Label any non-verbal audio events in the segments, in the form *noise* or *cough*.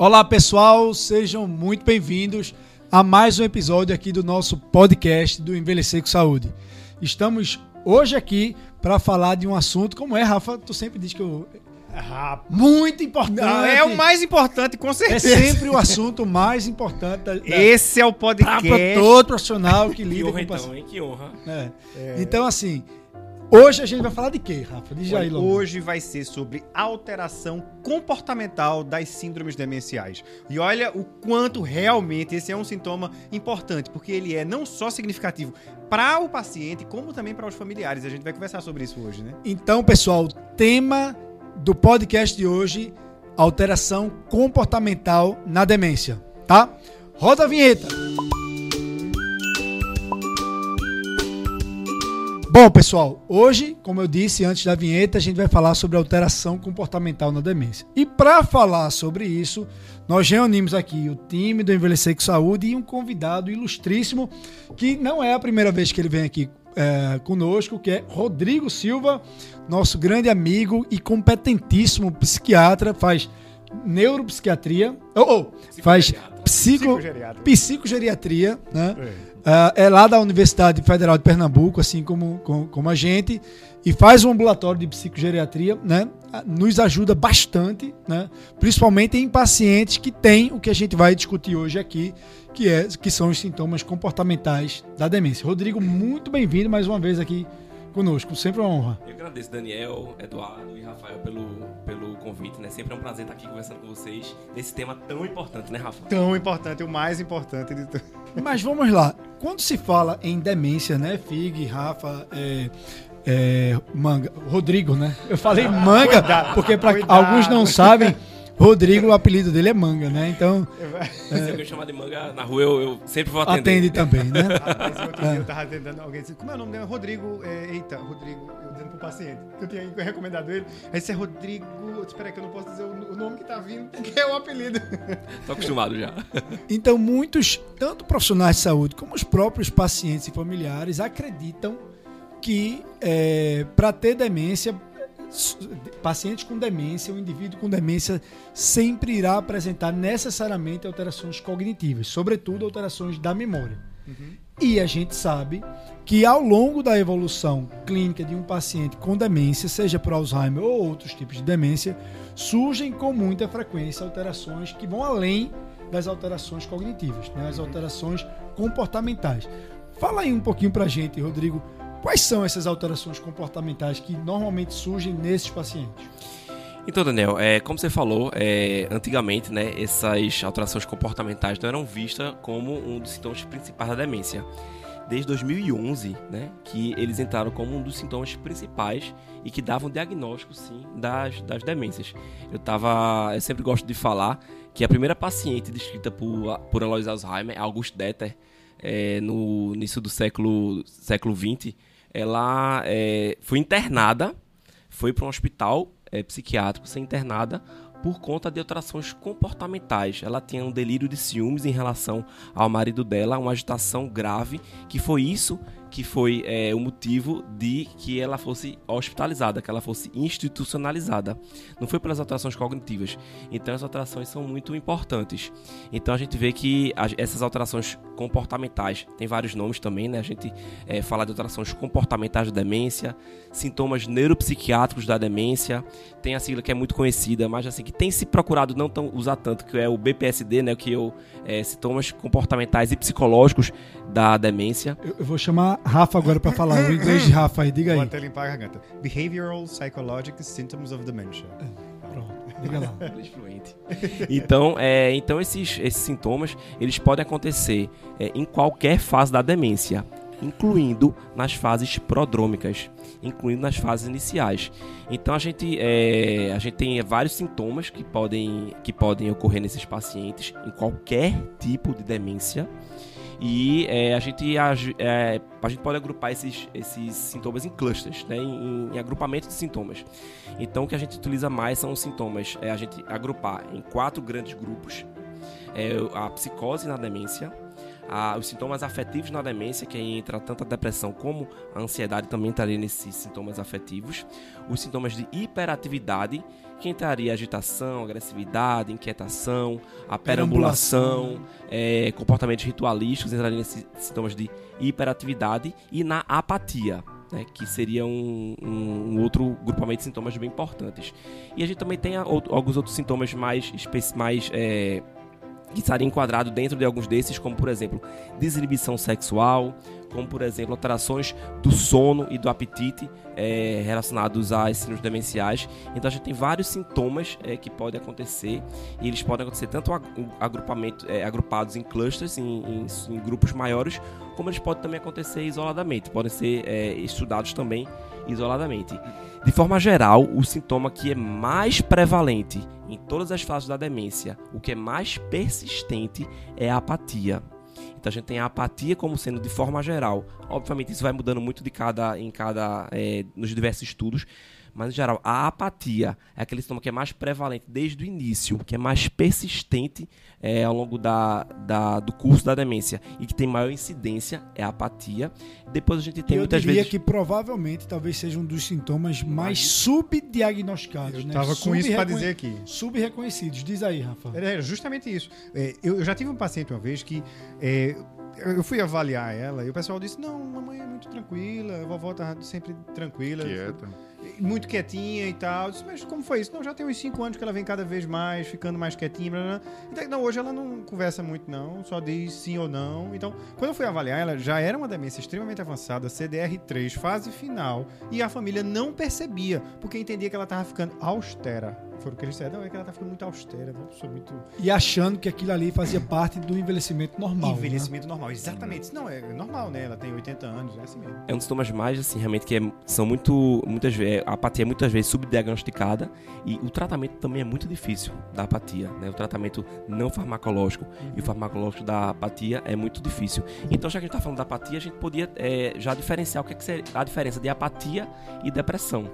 Olá, pessoal, sejam muito bem-vindos a mais um episódio aqui do nosso podcast do Envelhecer com Saúde. Estamos hoje aqui para falar de um assunto como é, Rafa, tu sempre diz que eu muito importante. Não, é o mais importante, com certeza. É sempre o assunto mais importante. Da, Esse é o podcast. Para todo profissional que lida que honra, com então, hein? Que honra. É. É. Então, assim, hoje a gente vai falar de quê, Rafa? Diz aí, logo. Hoje vai ser sobre alteração comportamental das síndromes demenciais. E olha o quanto realmente esse é um sintoma importante, porque ele é não só significativo para o paciente, como também para os familiares. A gente vai conversar sobre isso hoje, né? Então, pessoal, tema do podcast de hoje, alteração comportamental na demência, tá? Roda a vinheta. Bom, pessoal, hoje, como eu disse antes da vinheta, a gente vai falar sobre alteração comportamental na demência. E para falar sobre isso, nós reunimos aqui o time do Envelhecer com Saúde e um convidado ilustríssimo, que não é a primeira vez que ele vem aqui é, conosco, que é Rodrigo Silva, nosso grande amigo e competentíssimo psiquiatra, faz neuropsiquiatria, ou oh, faz psico, psicogeriatria, né? É. Uh, é lá da Universidade Federal de Pernambuco, assim como, como, como, a gente, e faz um ambulatório de psicogeriatria, né? Nos ajuda bastante, né? Principalmente em pacientes que têm o que a gente vai discutir hoje aqui, que, é, que são os sintomas comportamentais da demência. Rodrigo, muito bem-vindo mais uma vez aqui conosco. Sempre uma honra. Eu agradeço, Daniel, Eduardo e Rafael, pelo, pelo convite, né? Sempre é um prazer estar aqui conversando com vocês nesse tema tão importante, né, Rafa? Tão importante, o mais importante de tudo. *laughs* Mas vamos lá. Quando se fala em demência, né, Fig, Rafa, é, é, Manga, Rodrigo, né? Eu falei Manga porque para alguns não sabem. *laughs* Rodrigo, o apelido dele é Manga, né? Então. *laughs* Se é, alguém chamar de Manga na rua, eu, eu sempre vou atender. Atende também, né? *laughs* Rapaz, outro dia eu tava atendendo alguém disse, como é o nome dele? Rodrigo. É, eita, Rodrigo, eu dizendo pro paciente, que eu tinha recomendado ele. Aí esse é Rodrigo. Espera que eu não posso dizer o, o nome que tá vindo, porque é o apelido. *laughs* Tô acostumado já. Então, muitos, tanto profissionais de saúde como os próprios pacientes e familiares, acreditam que é, para ter demência paciente com demência, o indivíduo com demência sempre irá apresentar necessariamente alterações cognitivas, sobretudo alterações da memória. Uhum. E a gente sabe que ao longo da evolução clínica de um paciente com demência, seja por Alzheimer ou outros tipos de demência, surgem com muita frequência alterações que vão além das alterações cognitivas, né? as uhum. alterações comportamentais. Fala aí um pouquinho pra gente, Rodrigo, Quais são essas alterações comportamentais que normalmente surgem nesses pacientes? Então, Daniel, é, como você falou, é, antigamente, né, essas alterações comportamentais não eram vistas como um dos sintomas principais da demência. Desde 2011, né, que eles entraram como um dos sintomas principais e que davam diagnóstico, sim, das, das demências. Eu tava, eu sempre gosto de falar que a primeira paciente descrita por, por Alois Alzheimer, August Detter, é, no início do século, século 20, ela é, foi internada, foi para um hospital é, psiquiátrico ser internada por conta de alterações comportamentais. Ela tinha um delírio de ciúmes em relação ao marido dela, uma agitação grave, que foi isso que foi é, o motivo de que ela fosse hospitalizada, que ela fosse institucionalizada. Não foi pelas alterações cognitivas. Então, as alterações são muito importantes. Então, a gente vê que as, essas alterações comportamentais, tem vários nomes também, né? A gente é, fala de alterações comportamentais da demência, sintomas neuropsiquiátricos da demência, tem a sigla que é muito conhecida, mas assim, que tem se procurado não tão, usar tanto, que é o BPSD, né? Que eu, é, sintomas comportamentais e psicológicos da demência. Eu, eu vou chamar Rafa agora para falar o inglês de Rafa aí, diga aí. Vou até limpar a garganta. Behavioral Psychological Symptoms of Dementia. É, pronto, diga lá. *laughs* fluente. Então, é, então esses, esses sintomas, eles podem acontecer é, em qualquer fase da demência, incluindo nas fases prodrômicas, incluindo nas fases iniciais. Então a gente, é, a gente tem vários sintomas que podem, que podem ocorrer nesses pacientes em qualquer tipo de demência. E é, a, gente, é, a gente pode agrupar esses, esses sintomas em clusters, né, em, em agrupamentos de sintomas. Então, o que a gente utiliza mais são os sintomas, é a gente agrupar em quatro grandes grupos: é, a psicose na demência, a, os sintomas afetivos na demência, que aí entra tanto a depressão como a ansiedade também estaria nesses sintomas afetivos. Os sintomas de hiperatividade, que entraria agitação, agressividade, inquietação, a perambulação, é, comportamentos ritualísticos, entraria nesses sintomas de hiperatividade e na apatia. Né, que seria um, um, outro grupamento de sintomas bem importantes. E a gente também tem a, alguns outros sintomas mais, mais é, que estaria enquadrado dentro de alguns desses, como por exemplo, desinibição sexual, como por exemplo, alterações do sono e do apetite é, relacionados a síndromes demenciais. Então a gente tem vários sintomas é, que podem acontecer e eles podem acontecer tanto agrupamento, é, agrupados em clusters, em, em, em, grupos maiores, como eles podem também acontecer isoladamente, podem ser estudados também isoladamente. De forma geral, o sintoma que é mais prevalente em todas as fases da demência, o que é mais persistente é a apatia. Então a gente tem a apatia como sendo de forma geral. Obviamente isso vai mudando muito de cada em cada é, nos diversos estudos, mas, em geral, a apatia é aquele sintoma que é mais prevalente desde o início, que é mais persistente é, ao longo da, da, do curso da demência e que tem maior incidência é a apatia. Depois a gente tem eu muitas diria vezes. que provavelmente talvez seja um dos sintomas mais subdiagnosticados. Eu né? estava com isso para dizer aqui. Subreconhecidos. Diz aí, Rafa. É justamente isso. É, eu, eu, já tive um paciente uma vez que. É, eu fui avaliar ela e o pessoal disse: Não, mamãe é muito tranquila, a vovó tá sempre tranquila. Quieta muito quietinha e tal. Eu disse, mas como foi isso? Não, já tem uns 5 anos que ela vem cada vez mais, ficando mais quietinha. Blá, blá. Então, não, hoje ela não conversa muito, não, só diz sim ou não. Então, quando eu fui avaliar, ela já era uma demência extremamente avançada, CDR3, fase final, e a família não percebia, porque entendia que ela estava ficando austera foram o que eles disseram. Não, é que ela tá ficando muito austera, uma pessoa muito. E achando que aquilo ali fazia parte do envelhecimento normal. Né? Envelhecimento né? normal, exatamente. Não, é normal, né? Ela tem 80 anos, é assim mesmo. É um dos sintomas mais, assim, realmente, que é, são muito. Muitas vezes, a apatia é muitas vezes subdiagnosticada e o tratamento também é muito difícil da apatia, né? O tratamento não farmacológico e o farmacológico da apatia é muito difícil. Então, já que a gente está falando da apatia, a gente podia é, já diferenciar o que é, que seria a diferença de apatia e depressão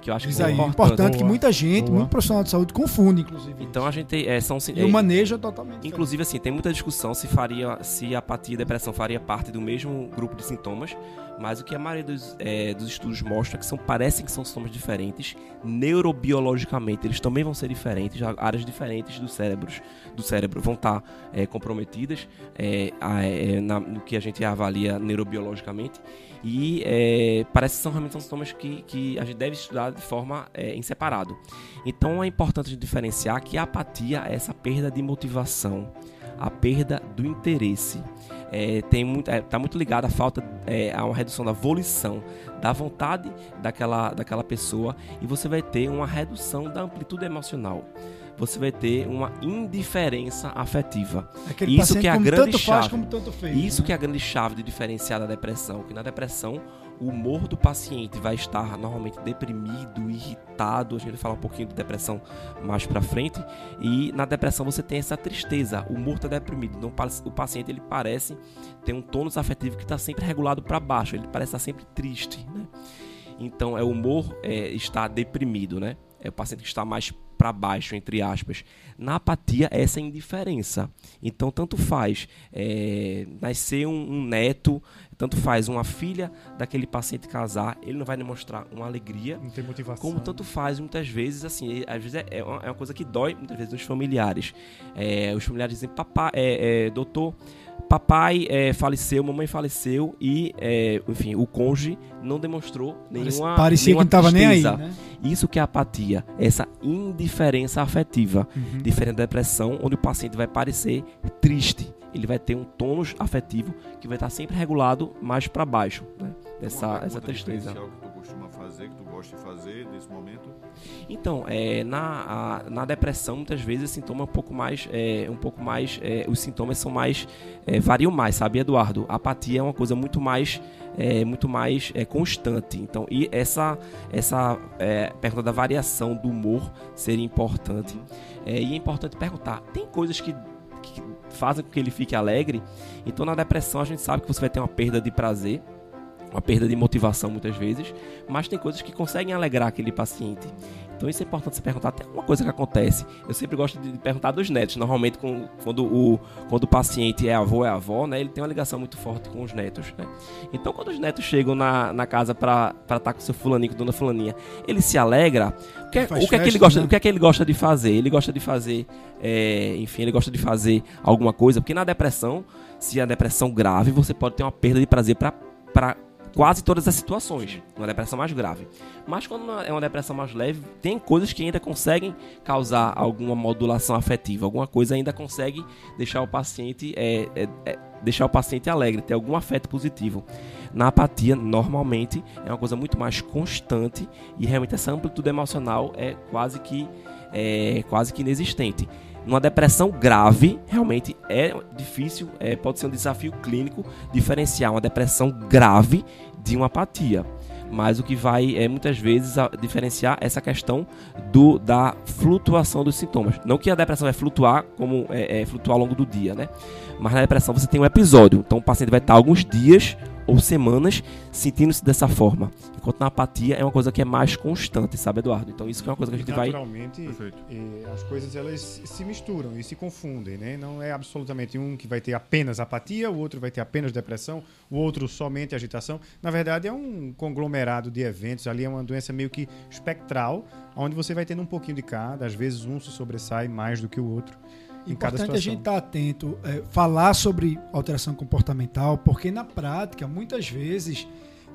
que eu acho Isso que é importante. importante que muita gente, Boa. muito profissional de saúde confunde, inclusive. Então a gente é, são e o manejo é totalmente. Inclusive assim, tem muita discussão se faria se apatia e depressão faria parte do mesmo grupo de sintomas, mas o que a maioria dos, é, dos estudos mostra que são parecem que são sintomas diferentes. Neurobiologicamente, eles também vão ser diferentes, áreas diferentes dos cérebros do cérebro vão estar é, comprometidas é, é, na, no que a gente avalia neurobiologicamente. E é, parece que são realmente são sintomas que, que a gente deve estudar de forma é, em separado. Então é importante diferenciar que a apatia é essa perda de motivação, a perda do interesse. É, tem muito, é, tá muito ligado à falta é, a uma redução da volição, da vontade daquela, daquela pessoa e você vai ter uma redução da amplitude emocional você vai ter uma indiferença afetiva. Aquele isso que é a grande chave. Fez, isso né? que é a grande chave de diferenciar da depressão, que na depressão o humor do paciente vai estar normalmente deprimido, irritado. A gente vai falar um pouquinho de depressão mais para frente. E na depressão você tem essa tristeza, o humor está deprimido. Então o paciente ele parece ter um tônus afetivo que está sempre regulado para baixo. Ele parece estar sempre triste, né? Então é o humor é, está deprimido, né? É o paciente que está mais para baixo, entre aspas. Na apatia, essa é indiferença. Então, tanto faz é, nascer um, um, neto, tanto faz uma filha daquele paciente casar, ele não vai demonstrar uma alegria. Não tem motivação. Como tanto faz, muitas vezes, assim, às vezes é, é, uma, é uma coisa que dói, muitas vezes, nos familiares. É, os familiares dizem, papai, é, é, doutor papai é, faleceu, mamãe faleceu e, é, enfim, o cônjuge não demonstrou nenhuma Parecia nenhuma que não estava nem aí, né? Isso que é apatia, essa indiferença afetiva. Uhum. Diferente da depressão, onde o paciente vai parecer triste. Ele vai ter um tônus afetivo que vai estar sempre regulado mais para baixo, né? Essa, essa tristeza. que tu costuma fazer, que tu gosta de fazer nesse momento? Então, é, na, a, na depressão, muitas vezes, o sintoma é um pouco mais. É, um pouco mais é, os sintomas são mais. É, variam mais, sabe, Eduardo? A apatia é uma coisa muito mais. É, muito mais é, constante. Então, e essa, essa é, pergunta da variação do humor seria importante. É, e é importante perguntar: tem coisas que, que fazem com que ele fique alegre? Então, na depressão, a gente sabe que você vai ter uma perda de prazer uma perda de motivação muitas vezes, mas tem coisas que conseguem alegrar aquele paciente. Então isso é importante você perguntar. Tem uma coisa que acontece. Eu sempre gosto de perguntar dos netos. Normalmente, com, quando, o, quando o paciente é avô, é avó, né? Ele tem uma ligação muito forte com os netos, né? Então, quando os netos chegam na, na casa para estar tá com seu fulaninho, com dona fulaninha, ele se alegra. O que, é, o que, festa, é que ele gosta, né? o que é que ele gosta de fazer? Ele gosta de fazer, é, enfim, ele gosta de fazer alguma coisa. Porque na depressão, se a depressão grave, você pode ter uma perda de prazer para quase todas as situações, uma depressão mais grave. Mas quando é uma depressão mais leve, tem coisas que ainda conseguem causar alguma modulação afetiva, alguma coisa ainda consegue deixar o paciente é, é, é, deixar o paciente alegre, ter algum afeto positivo. Na apatia, normalmente, é uma coisa muito mais constante e realmente essa amplitude emocional é quase que é quase que inexistente. Numa depressão grave, realmente é difícil, é, pode ser um desafio clínico diferenciar uma depressão grave de uma apatia. Mas o que vai é muitas vezes diferenciar essa questão do, da flutuação dos sintomas. Não que a depressão vai flutuar como é, é, flutuar ao longo do dia, né? Mas na depressão você tem um episódio. Então o paciente vai estar alguns dias ou semanas sentindo-se dessa forma. Enquanto na apatia é uma coisa que é mais constante, sabe, Eduardo? Então isso é uma coisa que a gente Naturalmente, vai. Naturalmente, as coisas elas se misturam e se confundem, né? Não é absolutamente um que vai ter apenas apatia, o outro vai ter apenas depressão, o outro somente agitação. Na verdade, é um conglomerado de eventos, ali é uma doença meio que espectral, onde você vai tendo um pouquinho de cada, às vezes um se sobressai mais do que o outro em Importante a gente estar tá atento, é, falar sobre alteração comportamental, porque na prática, muitas vezes,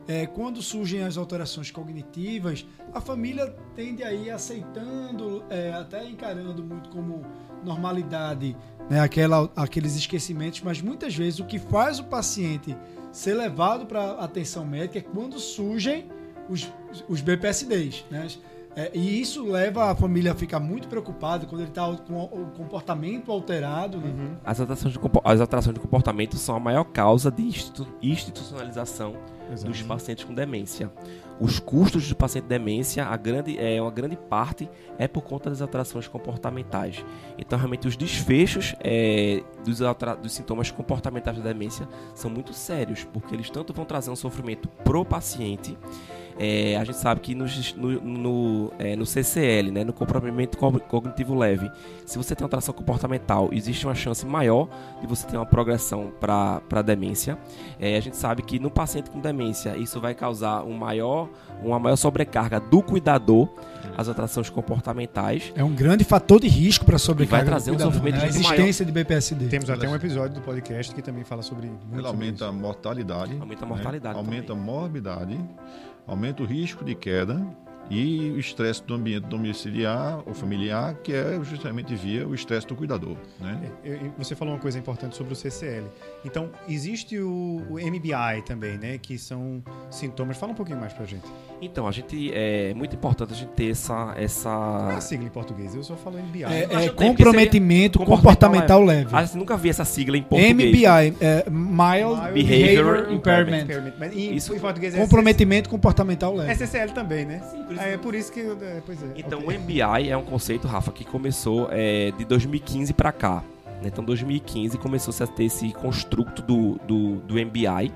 é, quando surgem as alterações cognitivas, a família tende a ir aceitando, é, até encarando muito como normalidade né, aquela, aqueles esquecimentos, mas muitas vezes o que faz o paciente ser levado para atenção médica é quando surgem os, os BPSDs, né? É, e isso leva a família a ficar muito preocupada quando ele está com o comportamento alterado. Né? Uhum. As, alterações de, as alterações de comportamento são a maior causa de institu institucionalização dos pacientes com demência. Os custos do paciente de demência, a grande, é, uma grande parte é por conta das alterações comportamentais. Então, realmente, os desfechos é, dos, dos sintomas comportamentais da demência são muito sérios, porque eles tanto vão trazer um sofrimento pro paciente é, a gente sabe que no, no, no, é, no CCL, né, no comprometimento cognitivo leve, se você tem alteração comportamental, existe uma chance maior de você ter uma progressão para a demência. É, a gente sabe que no paciente com demência, isso vai causar um maior, uma maior sobrecarga do cuidador, as alterações comportamentais. É um grande fator de risco para sobrecarga. vai trazer um sofrimento né? A existência maior. de BPSD. Temos até um episódio do podcast que também fala sobre. Ele aumenta a mortalidade. Aumenta a mortalidade. Né? Aumenta a morbidade aumenta o risco de queda e o estresse do ambiente domiciliar ou familiar, que é justamente via o estresse do cuidador. Né? É, você falou uma coisa importante sobre o CCL. Então, existe o, o MBI também, né? Que são sintomas. Fala um pouquinho mais pra gente. Então, a gente é muito importante a gente ter essa. essa... Qual é a sigla em português? Eu só falo MBI. É, é comprometimento comportamental, leve. leve. Ah, você nunca vi essa sigla em português. MBI, é, Mild Behavior, Impairment. Isso, em português é comprometimento comportamental leve. SSL também, né? Sim, por isso, é, por isso que. É, pois é. Então, okay. o MBI é um conceito, Rafa, que começou é, de 2015 para cá. Né? Então, 2015 começou-se a ter esse construto do, do, do MBI,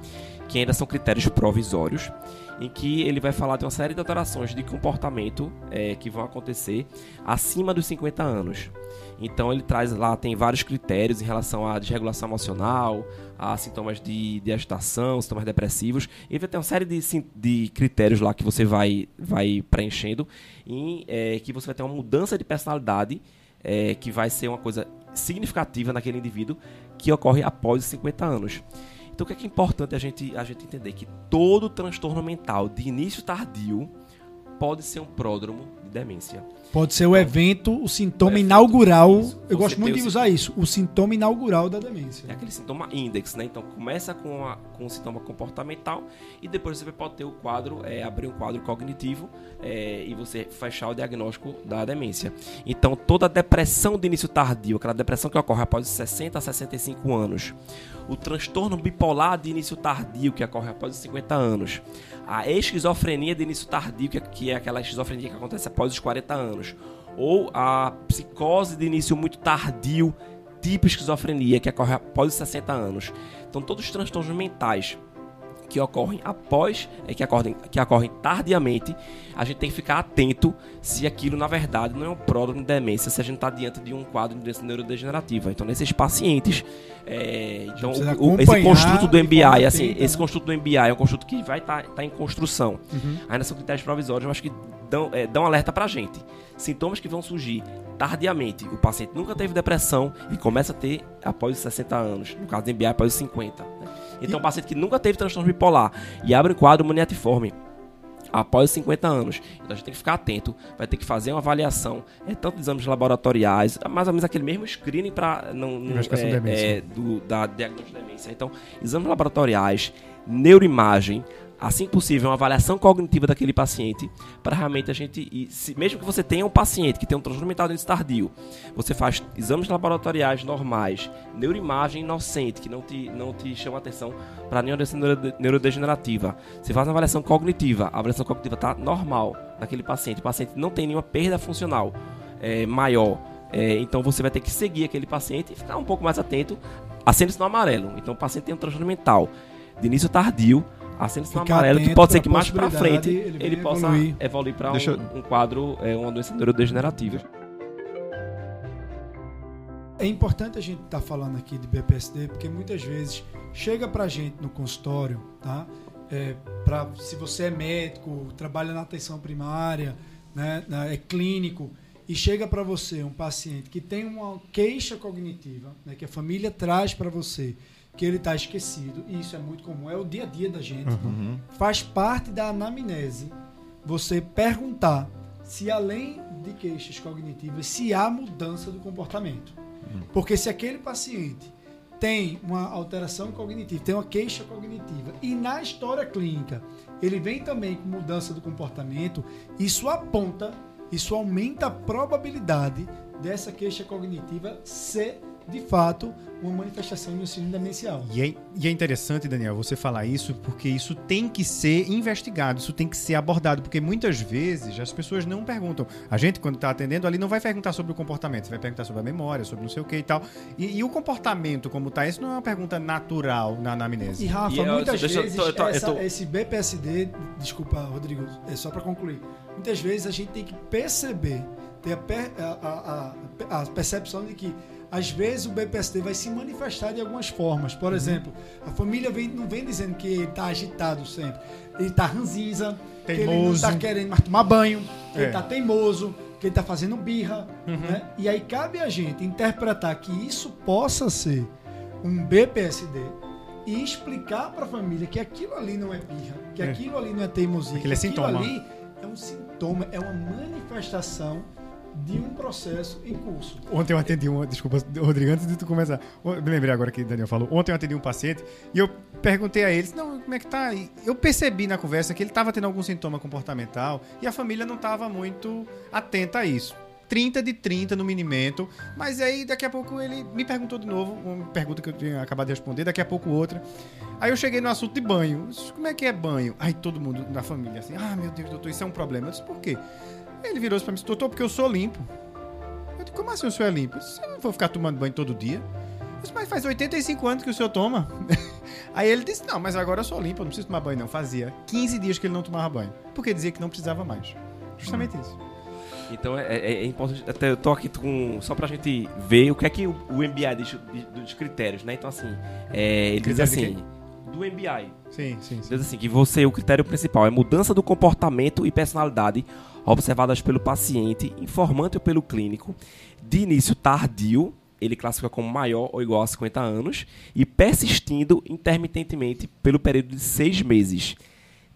que ainda são critérios provisórios em que ele vai falar de uma série de alterações de comportamento é, que vão acontecer acima dos 50 anos. Então ele traz lá, tem vários critérios em relação à desregulação emocional, a sintomas de, de agitação, sintomas depressivos. E vai ter uma série de, de critérios lá que você vai, vai preenchendo, em é, que você vai ter uma mudança de personalidade é, que vai ser uma coisa significativa naquele indivíduo que ocorre após os 50 anos. Então, o que é, que é importante a gente, a gente entender? Que todo transtorno mental de início tardio pode ser um pródromo de demência. Pode ser o evento, o sintoma o inaugural. Isso. Eu gosto muito de usar isso, o sintoma inaugural da demência. É aquele sintoma index, né? Então começa com, a, com o sintoma comportamental e depois você pode ter o quadro, é, abrir um quadro cognitivo é, e você fechar o diagnóstico da demência. Então toda depressão de início tardio, aquela depressão que ocorre após 60 a 65 anos, o transtorno bipolar de início tardio que ocorre após os 50 anos, a esquizofrenia de início tardio, que é aquela esquizofrenia que acontece após os 40 anos, ou a psicose de início muito tardio, tipo esquizofrenia, que ocorre após os 60 anos. Então, todos os transtornos mentais que ocorrem após, é, que, ocorrem, que ocorrem tardiamente, a gente tem que ficar atento se aquilo, na verdade, não é um pródromo de demência, se a gente está diante de um quadro de doença neurodegenerativa. Então, nesses pacientes, é, então, o, o, esse construto do MBI, assim, atenta, esse né? construto do MBI é um construto que vai estar tá, tá em construção. Uhum. Ainda são critérios provisórios, eu acho que dão, é, dão alerta pra gente. Sintomas que vão surgir tardiamente. O paciente nunca teve depressão e começa a ter após os 60 anos. No caso do MBI, após os 50. Né? Então, e... um paciente que nunca teve transtorno bipolar e abre um quadro maniatiforme após os 50 anos. Então a gente tem que ficar atento, vai ter que fazer uma avaliação, é tanto exames laboratoriais, mais ou menos aquele mesmo screening para não, não é, é, do, da diagnóstico de demência. Então, exames laboratoriais, neuroimagem, assim que possível, uma avaliação cognitiva daquele paciente, para realmente a gente, e se, mesmo que você tenha um paciente que tem um transtorno mental tardio, você faz exames laboratoriais normais, neuroimagem inocente, que não te, não te chama atenção para nenhuma doença neurodegenerativa. Você faz uma avaliação cognitiva, a avaliação cognitiva está normal naquele paciente, o paciente não tem nenhuma perda funcional é, maior. É, então você vai ter que seguir aquele paciente e ficar um pouco mais atento a no amarelo. Então o paciente tem um transtorno mental de início tardio, ascensão amarelo, que pode ser que mais para frente ele, ele possa evoluir, evoluir para um, um, quadro, é, uma doença neurodegenerativa. É importante a gente estar tá falando aqui de BPSD, porque muitas vezes chega para a gente no consultório, tá? É, pra, se você é médico, trabalha na atenção primária, né, é clínico, e chega para você um paciente que tem uma queixa cognitiva, né, que a família traz para você, que ele está esquecido, e isso é muito comum, é o dia a dia da gente. Uhum. Faz parte da anamnese você perguntar se além de queixas cognitivas, se há mudança do comportamento. Uhum. Porque se aquele paciente tem uma alteração cognitiva, tem uma queixa cognitiva, e na história clínica ele vem também com mudança do comportamento, isso aponta, isso aumenta a probabilidade dessa queixa cognitiva ser de fato, uma manifestação de um síndrome demencial. E é, e é, interessante, Daniel, você falar isso, porque isso tem que ser investigado, isso tem que ser abordado, porque muitas vezes as pessoas não perguntam. A gente, quando está atendendo ali, não vai perguntar sobre o comportamento, vai perguntar sobre a memória, sobre não sei o que e tal. E, e o comportamento, como está, isso não é uma pergunta natural na anamnese. E, Rafa, e muitas eu, vezes, eu, tô, essa, tô... esse BPSD, desculpa, Rodrigo, é só para concluir, muitas vezes a gente tem que perceber, ter a, a, a, a percepção de que às vezes o BPSD vai se manifestar de algumas formas. Por uhum. exemplo, a família vem, não vem dizendo que ele está agitado sempre. Ele está ranzinza, que ele não está querendo mais tomar banho, que é. ele está teimoso, que ele está fazendo birra. Uhum. Né? E aí cabe a gente interpretar que isso possa ser um BPSD e explicar para a família que aquilo ali não é birra, que é. aquilo ali não é teimosia, aquilo, é aquilo sintoma. ali é um sintoma, é uma manifestação de um processo em curso. Ontem eu atendi um, desculpa, Rodrigo, antes de tu começar, me lembrei agora que o Daniel falou. Ontem eu atendi um paciente e eu perguntei a ele, não, como é que tá? E eu percebi na conversa que ele estava tendo algum sintoma comportamental e a família não estava muito atenta a isso. 30 de 30 no minimento, mas aí daqui a pouco ele me perguntou de novo, uma pergunta que eu tinha acabado de responder, daqui a pouco outra. Aí eu cheguei no assunto de banho. Como é que é banho? Aí todo mundo na família assim, ah, meu Deus, doutor, isso é um problema. Eu disse, por quê? Ele virou para mim e disse, doutor, porque eu sou limpo. Eu disse, como assim o senhor é limpo? Eu não vou ficar tomando banho todo dia. Eu disse, mas faz 85 anos que o senhor toma. *laughs* Aí ele disse, não, mas agora eu sou limpo, eu não preciso tomar banho não. Fazia 15 dias que ele não tomava banho. Porque dizia que não precisava mais. Justamente hum. isso. Então é, é, é, importante, até eu tô aqui com, só pra gente ver o que é que o, o MBI diz dos critérios, né? Então assim, é, ele diz assim, do MBI. Sim, sim, sim. Diz assim, que você, o critério principal é mudança do comportamento e personalidade observadas pelo paciente, informante ou pelo clínico, de início tardio, ele classifica como maior ou igual a 50 anos, e persistindo intermitentemente pelo período de seis meses.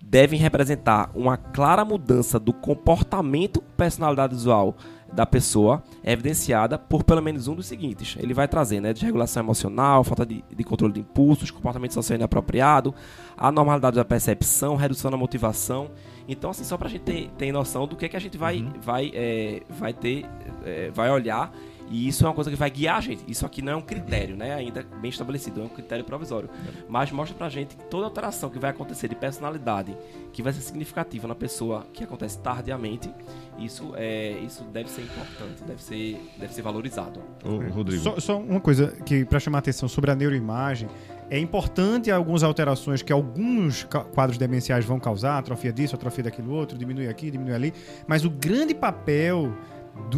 Devem representar uma clara mudança do comportamento personalidade visual da pessoa, evidenciada por pelo menos um dos seguintes. Ele vai trazer né, desregulação emocional, falta de, de controle de impulsos, comportamento social inapropriado, anormalidade da percepção, redução da motivação então, assim, só pra gente ter, ter noção do que, é que a gente vai, uhum. vai, é, vai ter, é, vai olhar. E isso é uma coisa que vai guiar a gente. Isso aqui não é um critério, né? Ainda bem estabelecido, é um critério provisório. Uhum. Mas mostra pra gente que toda alteração que vai acontecer de personalidade, que vai ser significativa na pessoa, que acontece tardiamente, isso, é, isso deve ser importante, deve ser, deve ser valorizado. Ô, Rodrigo. Só, só uma coisa que para chamar a atenção sobre a neuroimagem é importante algumas alterações que alguns quadros demenciais vão causar, atrofia disso, atrofia daquilo outro, diminui aqui, diminui ali, mas o grande papel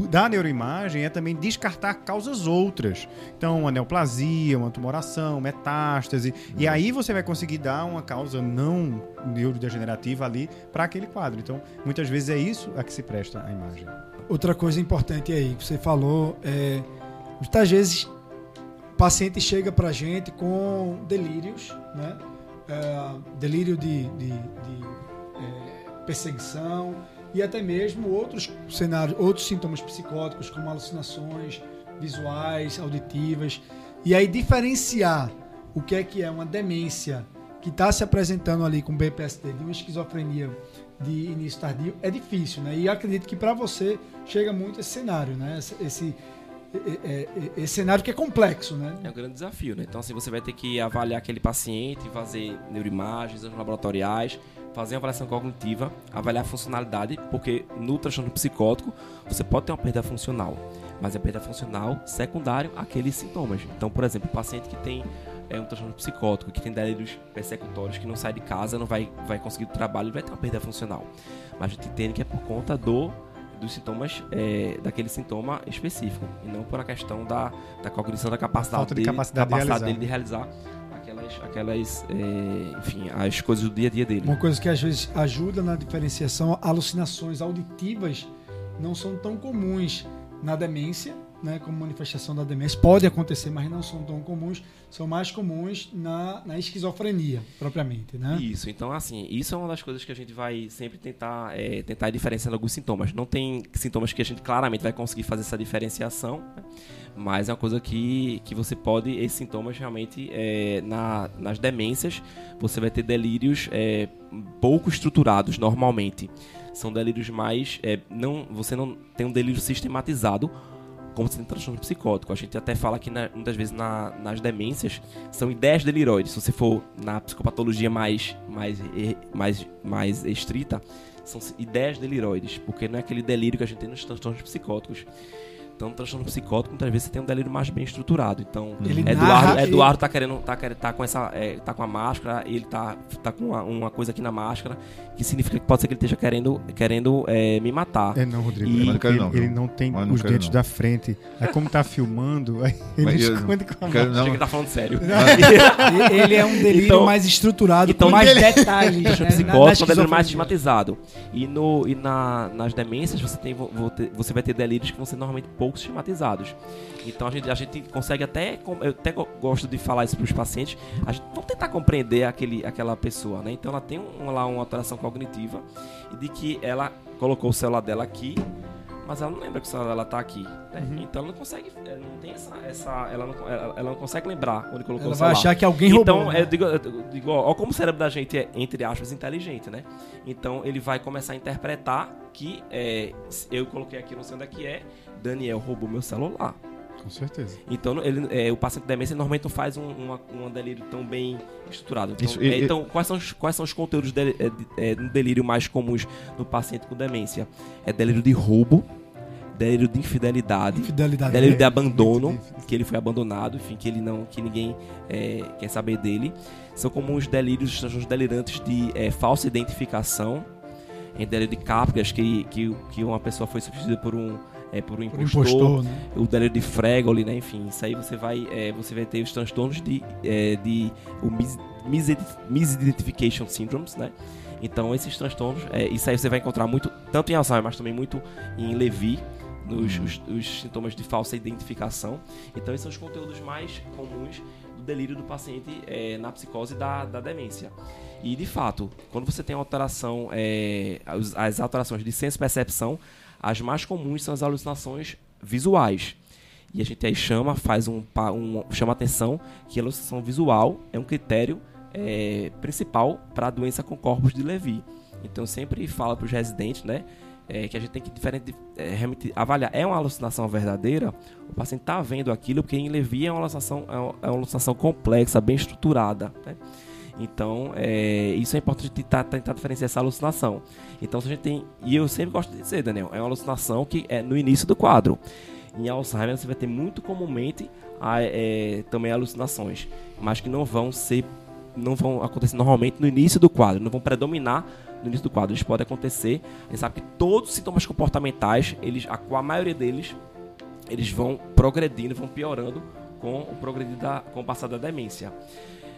da neuroimagem é também descartar causas outras. Então, uma neoplasia, uma tumoração, metástase, e aí você vai conseguir dar uma causa não neurodegenerativa ali para aquele quadro. Então, muitas vezes é isso a que se presta a imagem. Outra coisa importante aí que você falou é muitas vezes o paciente chega pra gente com delírios, né? É, delírio de, de- de, é, perseguição e até mesmo outros cenários, outros sintomas psicóticos como alucinações visuais, auditivas. E aí diferenciar o que é que é uma demência que está se apresentando ali com BPSD de uma esquizofrenia de início tardio é difícil, né? E acredito que para você chega muito esse cenário, né? Esse, esse, é- é- esse cenário que é complexo, né? É um grande desafio, né? Então, assim, você vai ter que avaliar aquele paciente, fazer neuroimagens, laboratoriais, fazer uma avaliação cognitiva, avaliar a funcionalidade, porque no transtorno psicótico você pode ter uma perda funcional, mas é perda funcional secundário àqueles sintomas. Então, por exemplo, o paciente que tem é, um transtorno psicótico, que tem delírios persecutórios, que não sai de casa, não vai, vai conseguir trabalho, ele vai ter uma perda funcional. Mas a gente entende que é por conta do dos sintomas é, daquele sintoma específico e não por a questão da, da cognição da capacidade, Falta de dele, capacidade de realizar, dele de realizar aquelas, aquelas é, enfim, as coisas do dia a dia dele. Uma coisa que às vezes ajuda na diferenciação, alucinações auditivas não são tão comuns na demência, né, como manifestação da demência. Pode acontecer, mas não são tão comuns. São mais comuns na, na esquizofrenia, propriamente, né? Isso, então assim, isso é uma das coisas que a gente vai sempre tentar, é, tentar diferenciar alguns sintomas. Não tem sintomas que a gente claramente vai conseguir fazer essa diferenciação, né? mas é uma coisa que, que você pode, esses sintomas realmente, é, na, nas demências, você vai ter delírios é, pouco estruturados normalmente. São delírios mais. é, não, você não tem um delírio sistematizado, como se tem transtorno psicótico. A gente até fala que na- muitas vezes na- nas demências são ideias deliroides. Se você for na psicopatologia mais, mais, mais, mais estrita, são ideias deliroides, porque não é aquele delírio que a gente tem nos transtornos psicóticos. Então, no transtorno psicótico, muitas vezes você tem um delírio mais bem estruturado. Então, Ele Eduardo, narra- Eduardo tá querendo, tá, querendo- tá com essa, é, tá com a máscara, ele tá, tá com uma, uma coisa aqui na máscara, que significa que pode ser que ele esteja querendo, querendo é, me matar. É não, Rodrigo. E- ele, não quero ele- não, ele não tem não os dentes não. da frente. Aí como tá filmando, *laughs* aí ele Mas esconde com a quero mão. Achei que não, ele tá falando sério. Ele é um delírio Então- mais estruturado, então com mais ele- detalhes. O *laughs* transtorno né? psicótico é um delírio mais sistematizado. E, no, e na, nas demências você, tem, você vai ter delírios que vão ser normalmente pouco sistematizados. Então a gente, a gente consegue até. Eu até go- gosto de falar isso para os pacientes. A gente vamos tentar compreender aquele, aquela pessoa, né? Então ela tem um, lá uma alteração cognitiva de que ela colocou o celular dela aqui. Mas ela não lembra que o celular dela tá aqui. né? Uhum. Então ela não consegue. Ela não tem essa. essa ela, não, ela, ela não consegue lembrar onde colocou Ela o vai celular. achar que alguém Então, roubou. né? eu digo, eu digo ó, ó como o cérebro da gente é, entre aspas, inteligente, né? Então, ele vai começar a interpretar que é, eu coloquei aqui, não sei onde é que é, Daniel roubou meu celular. Com certeza. Então, ele, é, o paciente de demência normalmente não faz um, uma, um delírio tão bem estruturado. Então, Isso, é, e- e- então quais, são os, quais são os conteúdos de, é, de- é, no delírio mais comuns no paciente com demência? É delírio de roubo, delírio de infidelidade, Fidelidade. delírio de É, abandono, que ele foi abandonado, enfim, que ele não, que ninguém é, quer saber dele. São comuns delírios, os transtornos delirantes de é, falsa identificação, em delírio de Capgras, que, que, que uma pessoa foi substituída por um é, por um Por impostor, impostor, né? o delírio de Fregoli, né? Enfim, isso aí você vai, é, você vai ter os transtornos de, é, de o mis, mis- misidentification syndromes, né? Então esses transtornos, é, isso aí você vai encontrar muito, tanto em Alzheimer, mas também muito em Levi, nos os, os sintomas de falsa identificação. Então esses são os conteúdos mais comuns do delírio do paciente é, na psicose da, da demência. E de fato, quando você tem alteração, é, as, as alterações de senso-percepção, as mais comuns são as alucinações visuais. E a gente aí chama, faz um, um chama atenção que a alucinação visual é um critério é, principal para a doença com corpos de Levy. Então eu sempre falo para os residentes, né, é, que a gente tem que diferente, é, realmente avaliar. É uma alucinação verdadeira? O paciente está vendo aquilo porque em Levy é uma alucinação, é uma, é alucinação complexa, bem estruturada. Né? Então, é, isso é importante tentar, tentar diferenciar essa alucinação. Então, se a gente tem. E eu sempre gosto de dizer, Daniel, é uma alucinação que é no início do quadro. Em Alzheimer você vai ter muito comumente a, é, também alucinações, mas que não vão ser, não vão acontecer normalmente no início do quadro, não vão predominar no início do quadro. Eles podem acontecer. A gente sabe que todos os sintomas comportamentais, eles, a, a maioria deles, eles vão progredindo, vão piorando com o progredir da, com o passar da demência.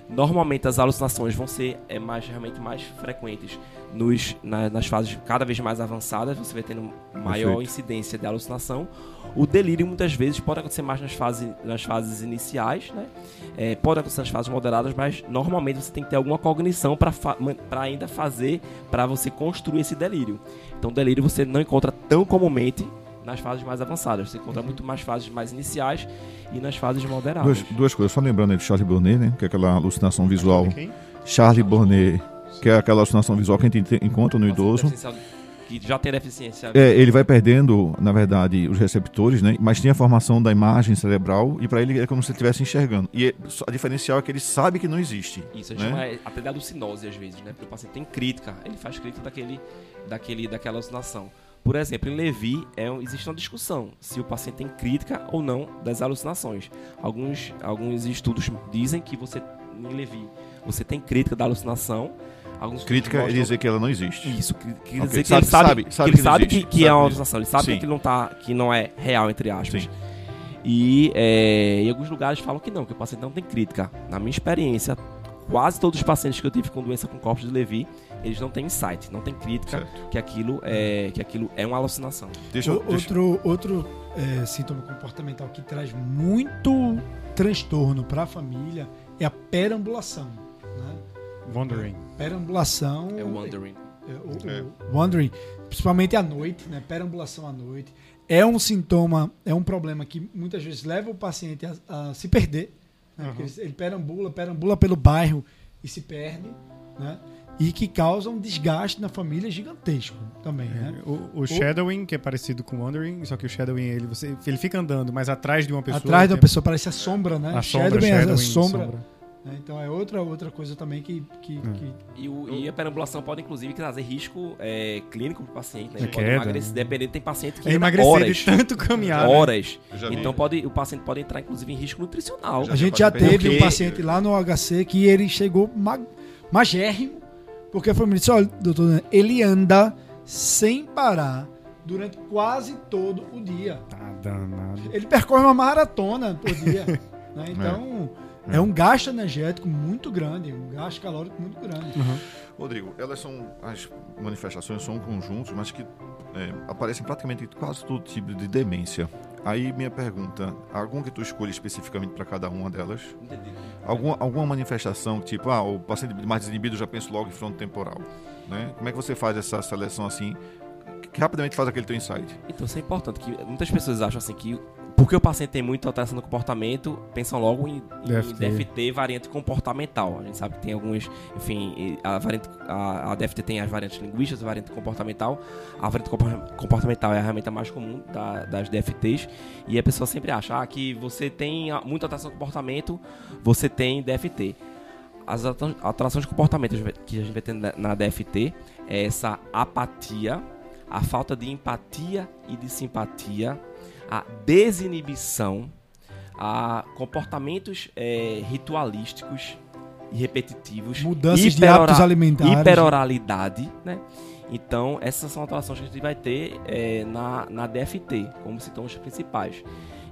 Normalmente as alucinações vão ser é, mais, realmente mais frequentes nos, na, nas fases cada vez mais avançadas, você vai tendo maior Perfeito. incidência de alucinação. O delírio muitas vezes pode acontecer mais nas fases, nas fases iniciais, né? É, pode acontecer nas fases moderadas, mas normalmente você tem que ter alguma cognição para ainda fazer, para você construir esse delírio. Então, delírio você não encontra tão comumente nas fases mais avançadas. Você encontra muito mais fases mais iniciais e nas fases moderadas. Duas, duas coisas, só lembrando aí de Charles Bonnet, né? Que é aquela alucinação visual. Quem? Charles Bonnet, que é aquela alucinação visual que a gente encontra no idoso. Que já tem deficiência. É, ele vai perdendo, na verdade, os receptores, né? Mas tem a formação da imagem cerebral e para ele é como se ele estivesse enxergando. E é- a diferencial é que ele sabe que não existe. Isso, a gente né? chama é, até de alucinose às vezes, né? Porque o paciente tem crítica, ele faz crítica daquele, daquele, daquela alucinação. Por exemplo, em Levi, é, existe uma discussão se o paciente tem crítica ou não das alucinações. Alguns, alguns estudos dizem que você, em Levi, você tem crítica da alucinação. Alguns Crítica é mostram- dizer que ela não existe. Isso, que, que Ok, dizer que sabe- ele sabe, sabe- que sabe ele que não sabe que, que sabe é uma alucinação, ele sabe Sim. que não tá, que não é real entre aspas. Sim. E é, em alguns lugares falam que não, que o paciente não tem crítica. Na minha experiência, quase todos os pacientes que eu tive com doença com corpos de Levy, eles não têm insight, não têm crítica Certo. que aquilo é que aquilo é uma alucinação. Deixa, O- deixa, Outro, outro é, sintoma comportamental que traz muito transtorno para a família é a perambulação. Né? Wondering. Perambulação. É o wondering. é, o- É. o wandering, principalmente à noite, né? Perambulação à noite. É um sintoma, é um problema que muitas vezes leva o paciente a, a se perder. Né? Porque Uhum. ele, ele perambula, perambula pelo bairro e se perde, né? E que causa um desgaste na família gigantesco também, né? O, o shadowing, que é parecido com o wondering, só que o shadowing ele, você, ele fica andando, mas atrás de uma pessoa. Atrás de uma tem- pessoa parece a sombra, né? A sombra, Shadowing é a shadowing, sombra. sombra. né? Então é outra, outra coisa também que, que, Hum. que E, o- e a perambulação pode inclusive trazer risco é, clínico para o paciente, né? Ele pode queda, emagrecer, né? dependendo, tem paciente que É emagrecer horas, de tanto caminhar. né? horas. Vi. Então pode, o paciente pode entrar inclusive em risco nutricional. A gente já teve um paciente lá no HC que ele chegou ma magérrimo, porque a família disse, olha, doutor, ele anda sem parar durante quase todo o dia. Tá danado. Ele percorre uma maratona por dia. *laughs* né? Então, é. É. um gasto energético muito grande, um gasto calórico muito grande. Rodrigo, elas são as manifestações são conjuntos, mas que é, aparecem praticamente em quase todo tipo de demência. Aí minha pergunta, algum que tu escolhe especificamente para cada uma delas? Entendi. Alguma, alguma manifestação, tipo, ah, o paciente mais desinibido já pensa logo em fronto temporal, né? Como é que você faz essa seleção assim, que rapidamente faz aquele teu insight? Então isso é importante, que muitas pessoas acham assim que porque o paciente tem muita alteração no comportamento, pensam logo em, em DFT. DFT. variante comportamental. A gente sabe que tem alguns, enfim, a, variante, a, a DFT tem as variantes linguísticas, a variante comportamental. A variante compor- comportamental é a ferramenta mais comum da- das DFTs. E a pessoa sempre acha ah, que você tem muita alteração no comportamento, você tem DFT. As alter- alterações de comportamento que a gente vai ter na DFT é essa apatia, a falta de empatia e de simpatia, a desinibição, a comportamentos eh, ritualísticos e repetitivos, Mudanças de hábitos alimentares. hiperoralidade, né? Então, essas são alterações que a gente vai ter eh, na, na DFT, como sintomas principais.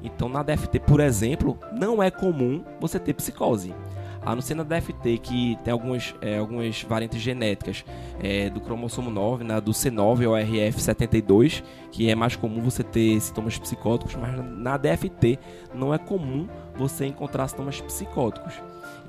Então, na DFT, por exemplo, não é comum você ter psicose. A não ser na DFT, que tem algumas, eh, algumas variantes genéticas eh, do cromossomo 9, né, do C9 ou RF72, que é mais comum você ter sintomas psicóticos, mas na DFT não é comum você encontrar sintomas psicóticos.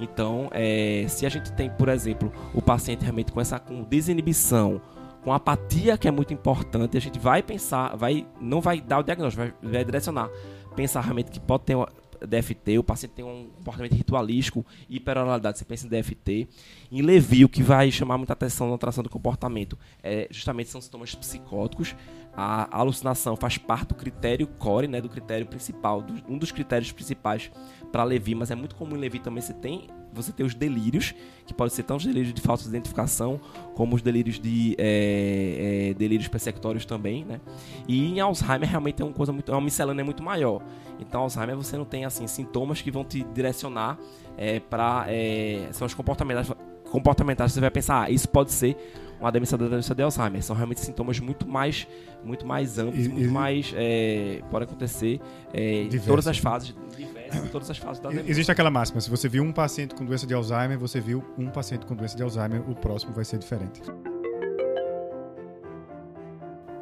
Então, eh, se a gente tem, por exemplo, o paciente realmente com essa com desinibição, com apatia, que é muito importante, a gente vai pensar, vai, não vai dar o diagnóstico, vai, vai direcionar, pensar realmente que pode ter DFT, o paciente tem um comportamento ritualístico, hiperoralidade, você pensa em DFT. Em Levi, o que vai chamar muita atenção na alteração do comportamento é justamente são sintomas psicóticos. A alucinação faz parte do critério core, né, do critério principal, do- um dos critérios principais para Levi, mas é muito comum em Levi também você tem você ter os delírios, que pode ser tanto os delírios de falsa identificação, como os delírios de é, é, delírios persecutórios também, né? E em Alzheimer realmente é uma coisa muito, é uma miscelânea muito maior. Então Alzheimer você não tem assim sintomas que vão te direcionar é, para é, são os comportamentais comportamentais você vai pensar, ah, isso pode ser uma demência da doença de Alzheimer. São realmente sintomas muito mais, muito mais amplos, E- muito e- mais é, pode acontecer é, em todas as fases, diversas, em todas as fases da demência. Existe aquela máxima: se você viu um paciente com doença de Alzheimer, você viu um paciente com doença de Alzheimer, o próximo vai ser diferente.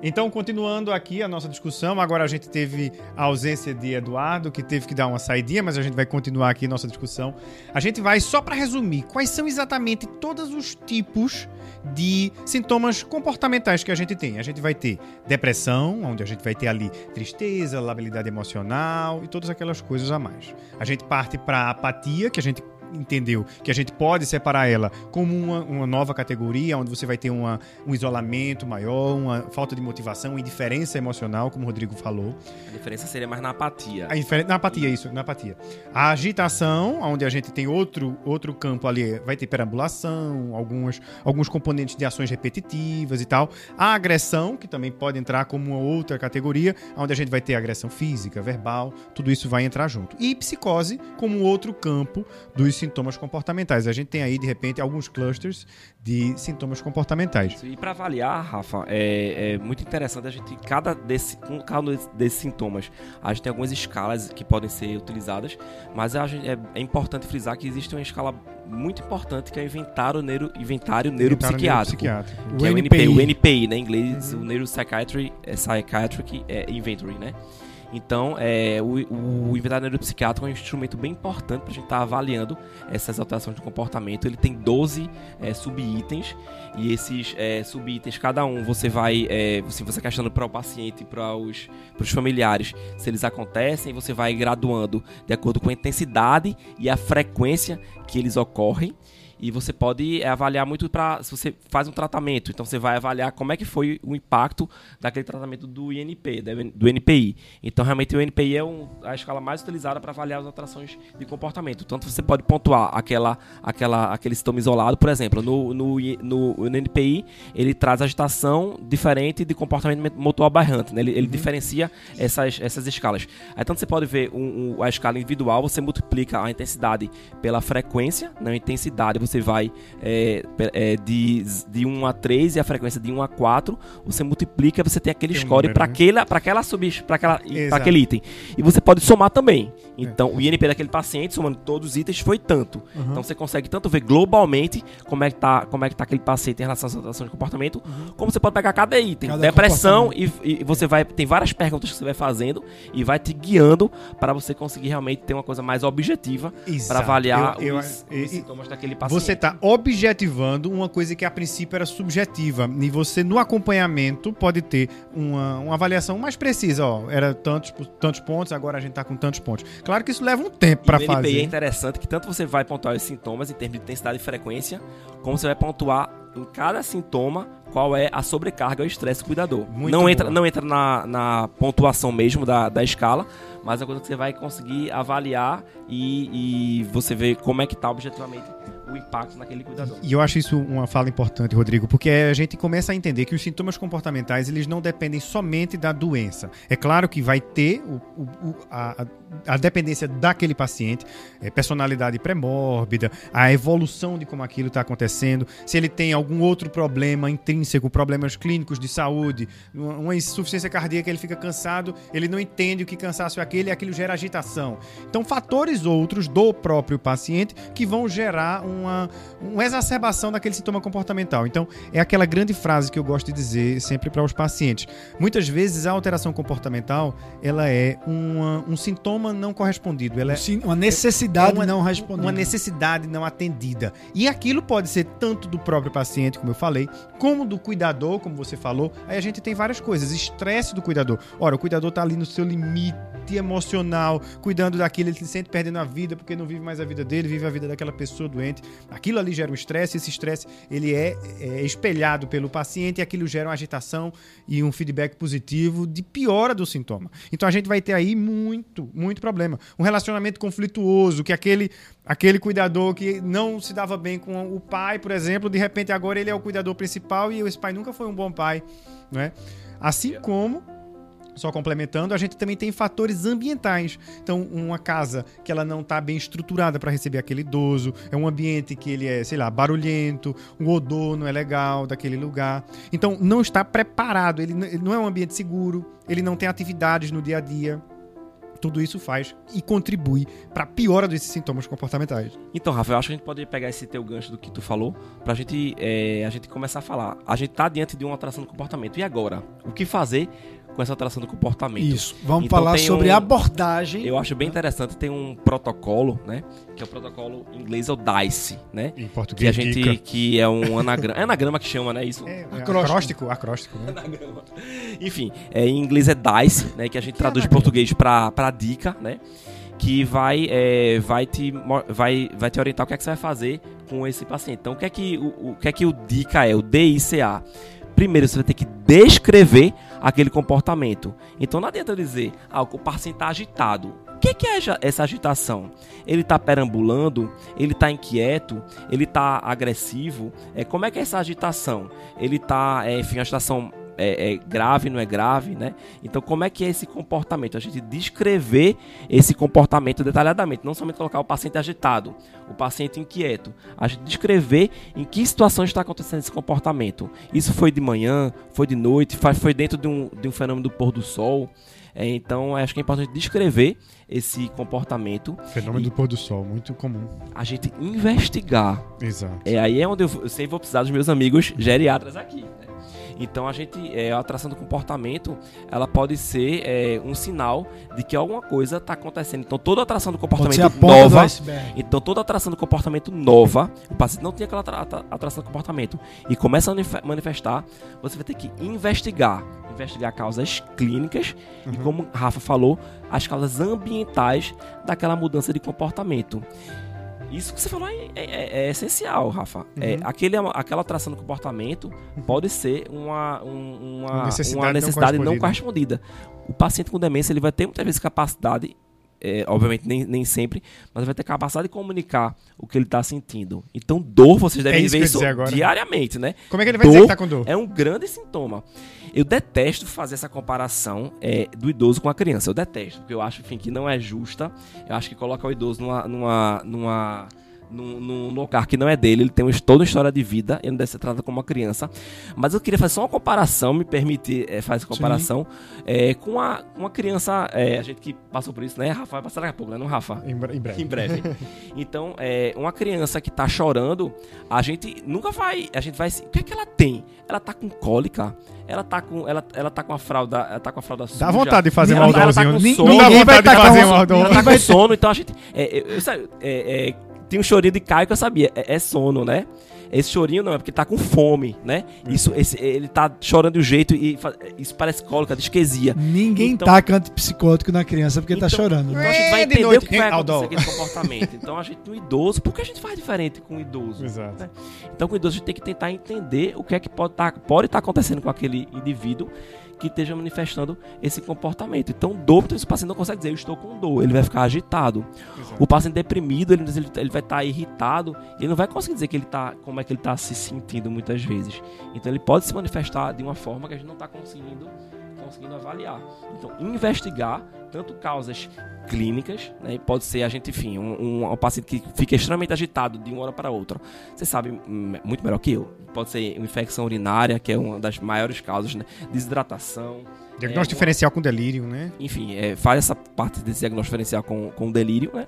Então, continuando aqui a nossa discussão, agora a gente teve a ausência de Eduardo, que teve que dar uma saidinha, mas a gente vai continuar aqui nossa discussão. A gente vai, só para resumir, quais são exatamente todos os tipos de sintomas comportamentais que a gente tem. A gente vai ter depressão, onde a gente vai ter ali tristeza, labilidade emocional e todas aquelas coisas a mais. A gente parte para apatia, que a gente entendeu que a gente pode separar ela como uma, uma nova categoria, onde você vai ter uma, um isolamento maior, uma falta de motivação, indiferença emocional, como o Rodrigo falou. A diferença seria mais na apatia. A na apatia, isso, na apatia. A agitação, onde a gente tem outro, outro campo ali, vai ter perambulação, algumas, alguns componentes de ações repetitivas e tal. A agressão, que também pode entrar como uma outra categoria, onde a gente vai ter agressão física, verbal, tudo isso vai entrar junto. E psicose, como outro campo dos sintomas comportamentais. A gente tem aí, de repente, alguns clusters de sintomas comportamentais. E para avaliar, Rafa, é, é muito interessante a gente, cada desse, com cada desse- desses sintomas, a gente tem algumas escalas que podem ser utilizadas, mas a gente- é, é importante frisar que existe uma escala muito importante que é o inventário, neuro, inventário neuropsiquiátrico. é o NPI, NPI. o NPI, né, em inglês, o Neuropsychiatry, é Psychiatric é, Inventory, né? Então, é, o, o inventário neuropsiquiátrico é um instrumento bem importante para a gente estar avaliando essas alterações de comportamento. Ele tem 12 é, subitens e esses é, subitens, cada um, você vai, é, se você questionando para o paciente e para os familiares se eles acontecem, você vai graduando de acordo com a intensidade e a frequência que eles ocorrem. E você pode é, avaliar muito para se você faz um tratamento, então você vai avaliar como é que foi o impacto daquele tratamento do INP, do NPI. Então realmente o NPI é um- a escala mais utilizada para avaliar as alterações de comportamento. Tanto você pode pontuar aquela, aquela, aquele sintoma isolado, por exemplo, no, no, no, no NPI ele traz agitação diferente de comportamento motor aberrante, né? ele, ele diferencia essas, essas escalas. Aí tanto você pode ver um- um- a escala individual, você multiplica a intensidade pela frequência, na intensidade você vai é, é, de, de 1 a 3 e a frequência de 1 a 4, você multiplica, você tem aquele Tem score para né? aquela, para aquela sub, para aquela, aquele item. E você pode somar também. Então, o INP daquele paciente, somando todos os itens, foi tanto. Então, você consegue tanto ver globalmente como é que tá, como é que tá aquele paciente em relação às alterações de comportamento, como você pode pegar cada item. Cada Depressão e, e você vai tem várias perguntas que você vai fazendo e vai te guiando para você conseguir realmente ter uma coisa mais objetiva para avaliar Eu- eu- os, e- os sintomas daquele paciente. Você está objetivando uma coisa que a princípio era subjetiva. E você, no acompanhamento, pode ter uma, uma avaliação mais precisa. Ó, era tantos, tantos pontos, agora a gente está com tantos pontos. Claro que isso leva um tempo E para o é fazer. interessante que tanto você vai pontuar os sintomas em termos de intensidade e frequência, como você vai pontuar em cada sintoma qual é a sobrecarga ou estresse do cuidador. Muito não entra, não entra na, na pontuação mesmo da, da escala, mas é uma coisa que você vai conseguir avaliar e, e você ver como é que está objetivamente o impacto naquele cuidador. E eu acho isso uma fala importante, Rodrigo, porque a gente começa a entender que os sintomas comportamentais eles não dependem somente da doença. É claro que vai ter o- o- a, a dependência daquele paciente, é, personalidade pré-mórbida, a evolução de como aquilo está acontecendo, se ele tem algum outro problema intrínseco, problemas clínicos de saúde, uma, insuficiência cardíaca, ele fica cansado, ele não entende o que cansaço é aquele aquilo gera agitação. Então, fatores outros do próprio paciente que vão gerar uma, uma exacerbação daquele sintoma comportamental. Então, é aquela grande frase que eu gosto de dizer sempre para os pacientes. Muitas vezes a alteração comportamental ela é uma- um sintoma não correspondido. Ela é Sim, uma necessidade uma- não respondida. uma necessidade não atendida. E aquilo pode ser tanto do próprio paciente, como eu falei, como do cuidador, como você falou. Aí a gente tem várias coisas. Estresse do cuidador. Ora, o cuidador tá ali no seu limite emocional, cuidando daquilo, ele se sente perdendo a vida porque não vive mais a vida dele, vive a vida daquela pessoa doente. Aquilo ali gera um estresse, esse estresse ele é, é espelhado pelo paciente e aquilo gera uma agitação e um feedback positivo de piora do sintoma. Então a gente vai ter aí muito, muito problema. Um relacionamento conflituoso, que aquele, aquele cuidador que não se dava bem com o pai, por exemplo, de repente agora ele é o cuidador principal e esse pai nunca foi um bom pai, né? Assim como só complementando, a gente também tem fatores ambientais. Então, uma casa que ela não está bem estruturada para receber aquele idoso, é um ambiente que ele é, sei lá, barulhento, o odor não é legal daquele lugar. Então, não está preparado, ele não é um ambiente seguro, ele não tem atividades no dia a dia tudo isso faz e contribui para a piora desses sintomas comportamentais. Então, Rafa, eu acho que a gente pode pegar esse teu gancho do que tu falou para é, a gente começar a falar. A gente está diante de uma alteração do comportamento. E agora? O que fazer com essa alteração do comportamento. Isso. Vamos então, falar sobre um, abordagem. Eu acho bem interessante, tem um protocolo, né? Que é o protocolo em inglês é o DICE, né? Em português. Que a gente dica. que é um anagrama, é anagrama que chama, né? Isso. É, é acróstico, acróstico, né? Enfim, é, em inglês é DICE, né? Que a gente que traduz de português para para dica, né? que vai, é, vai, te, vai, vai te orientar o que é que você vai fazer com esse paciente. Então, o que é que o, o que é que o DICA é? O DICA primeiro você vai ter que descrever aquele comportamento. Então não adianta dizer, ah, o paciente está agitado. O que, que é essa agitação? Ele está perambulando? Ele está inquieto? Ele está agressivo? É, como é que é essa agitação? Ele está, é, enfim, agitação é, é, grave, não é grave, né? Então, como é que é esse comportamento? A gente descrever esse comportamento detalhadamente, não somente colocar o paciente agitado, o paciente inquieto. A gente descrever em que situação está acontecendo esse comportamento. Isso foi de manhã, foi de noite, foi dentro de um, de um fenômeno do pôr do sol. É, então, acho que é importante descrever esse comportamento. Fenômeno do pôr do sol, muito comum. A gente investigar. Exato. É, aí é onde eu, eu sempre vou precisar dos meus amigos geriatras aqui. Né? Então a gente, é, a atração do comportamento, ela pode ser é, um sinal de que alguma coisa está acontecendo. Então toda atração do comportamento nova, então toda atração do comportamento nova, o paciente não tinha aquela atração do comportamento e começa a manifestar, você vai ter que investigar, investigar causas clínicas uhum. e como Rafa falou, as causas ambientais daquela mudança de comportamento. Isso que você falou é, é, é essencial, Rafa. É, uhum. É, aquele, aquela alteração do comportamento uhum. pode ser uma, um, uma, necessidade, uma necessidade não, correspondida. não correspondida. O paciente com demência ele vai ter muitas vezes capacidade é, obviamente nem, nem sempre, mas vai ter capacidade de comunicar o que ele está sentindo. Então, dor, vocês devem é isso ver isso diariamente, né? Como é que ele vai dor dizer que tá com dor? É um grande sintoma. Eu detesto fazer essa comparação é, do idoso com a criança. Eu detesto, porque eu acho enfim, que não é justa. Eu acho que coloca o idoso numa, numa, numa num, num, lugar que não é dele, ele tem toda uma história de vida, ele não deve ser tratado como uma criança. Mas eu queria fazer só uma comparação, me permitir é, fazer comparação é, com uma, uma criança, é, a gente que passou por isso, né? Rafa vai passar daqui a pouco, né? Não, Rafa? Em, em breve. Em breve. *laughs* então, é, uma criança que tá chorando, a gente nunca vai, a gente vai, o que é que ela tem? Ela tá com cólica, ela tá com, ela, ela tá com a fralda, ela tá com a fralda suja. Dá vontade de fazer ela, maldãozinho. Ela tá com sono, Ninguém vai estar tá com, ela tá com sono, então a gente, é, eu, eu, é, tem um chorinho de Caio que eu sabia. É, é, sono, né? Esse chorinho não, é porque tá com fome, né? Isso, uhum. esse, ele tá chorando de um jeito e isso parece cólica, disquesia. Ninguém então, taca antipsicótico na criança porque tá então, tá chorando. Então a gente vai é, entender o que vai acontecer com esse comportamento. Então a gente, no idoso, por que a gente faz diferente com o idoso? Exato. Né? Então com o idoso a gente tem que tentar entender o que é que pode estar tá, pode tá acontecendo com aquele indivíduo que esteja manifestando esse comportamento. Então, dor, esse paciente não consegue dizer, eu estou com dor, ele vai ficar agitado. Exato. O paciente deprimido, ele, ele, vai estar irritado, ele não vai conseguir dizer que ele tá, como é que ele está se sentindo muitas vezes. Então, ele pode se manifestar de uma forma que a gente não está conseguindo conseguindo avaliar. Então, investigar tanto causas clínicas, né? pode ser a gente, enfim, um, um, um, paciente que fica extremamente agitado de uma hora para outra. Você sabe hum, muito melhor que eu. Pode ser uma infecção urinária, que é uma das maiores causas, né? Desidratação. Diagnóstico é, diferencial com delírio, né? Enfim, é, faz essa parte desse diagnóstico diferencial com, com delírio, né?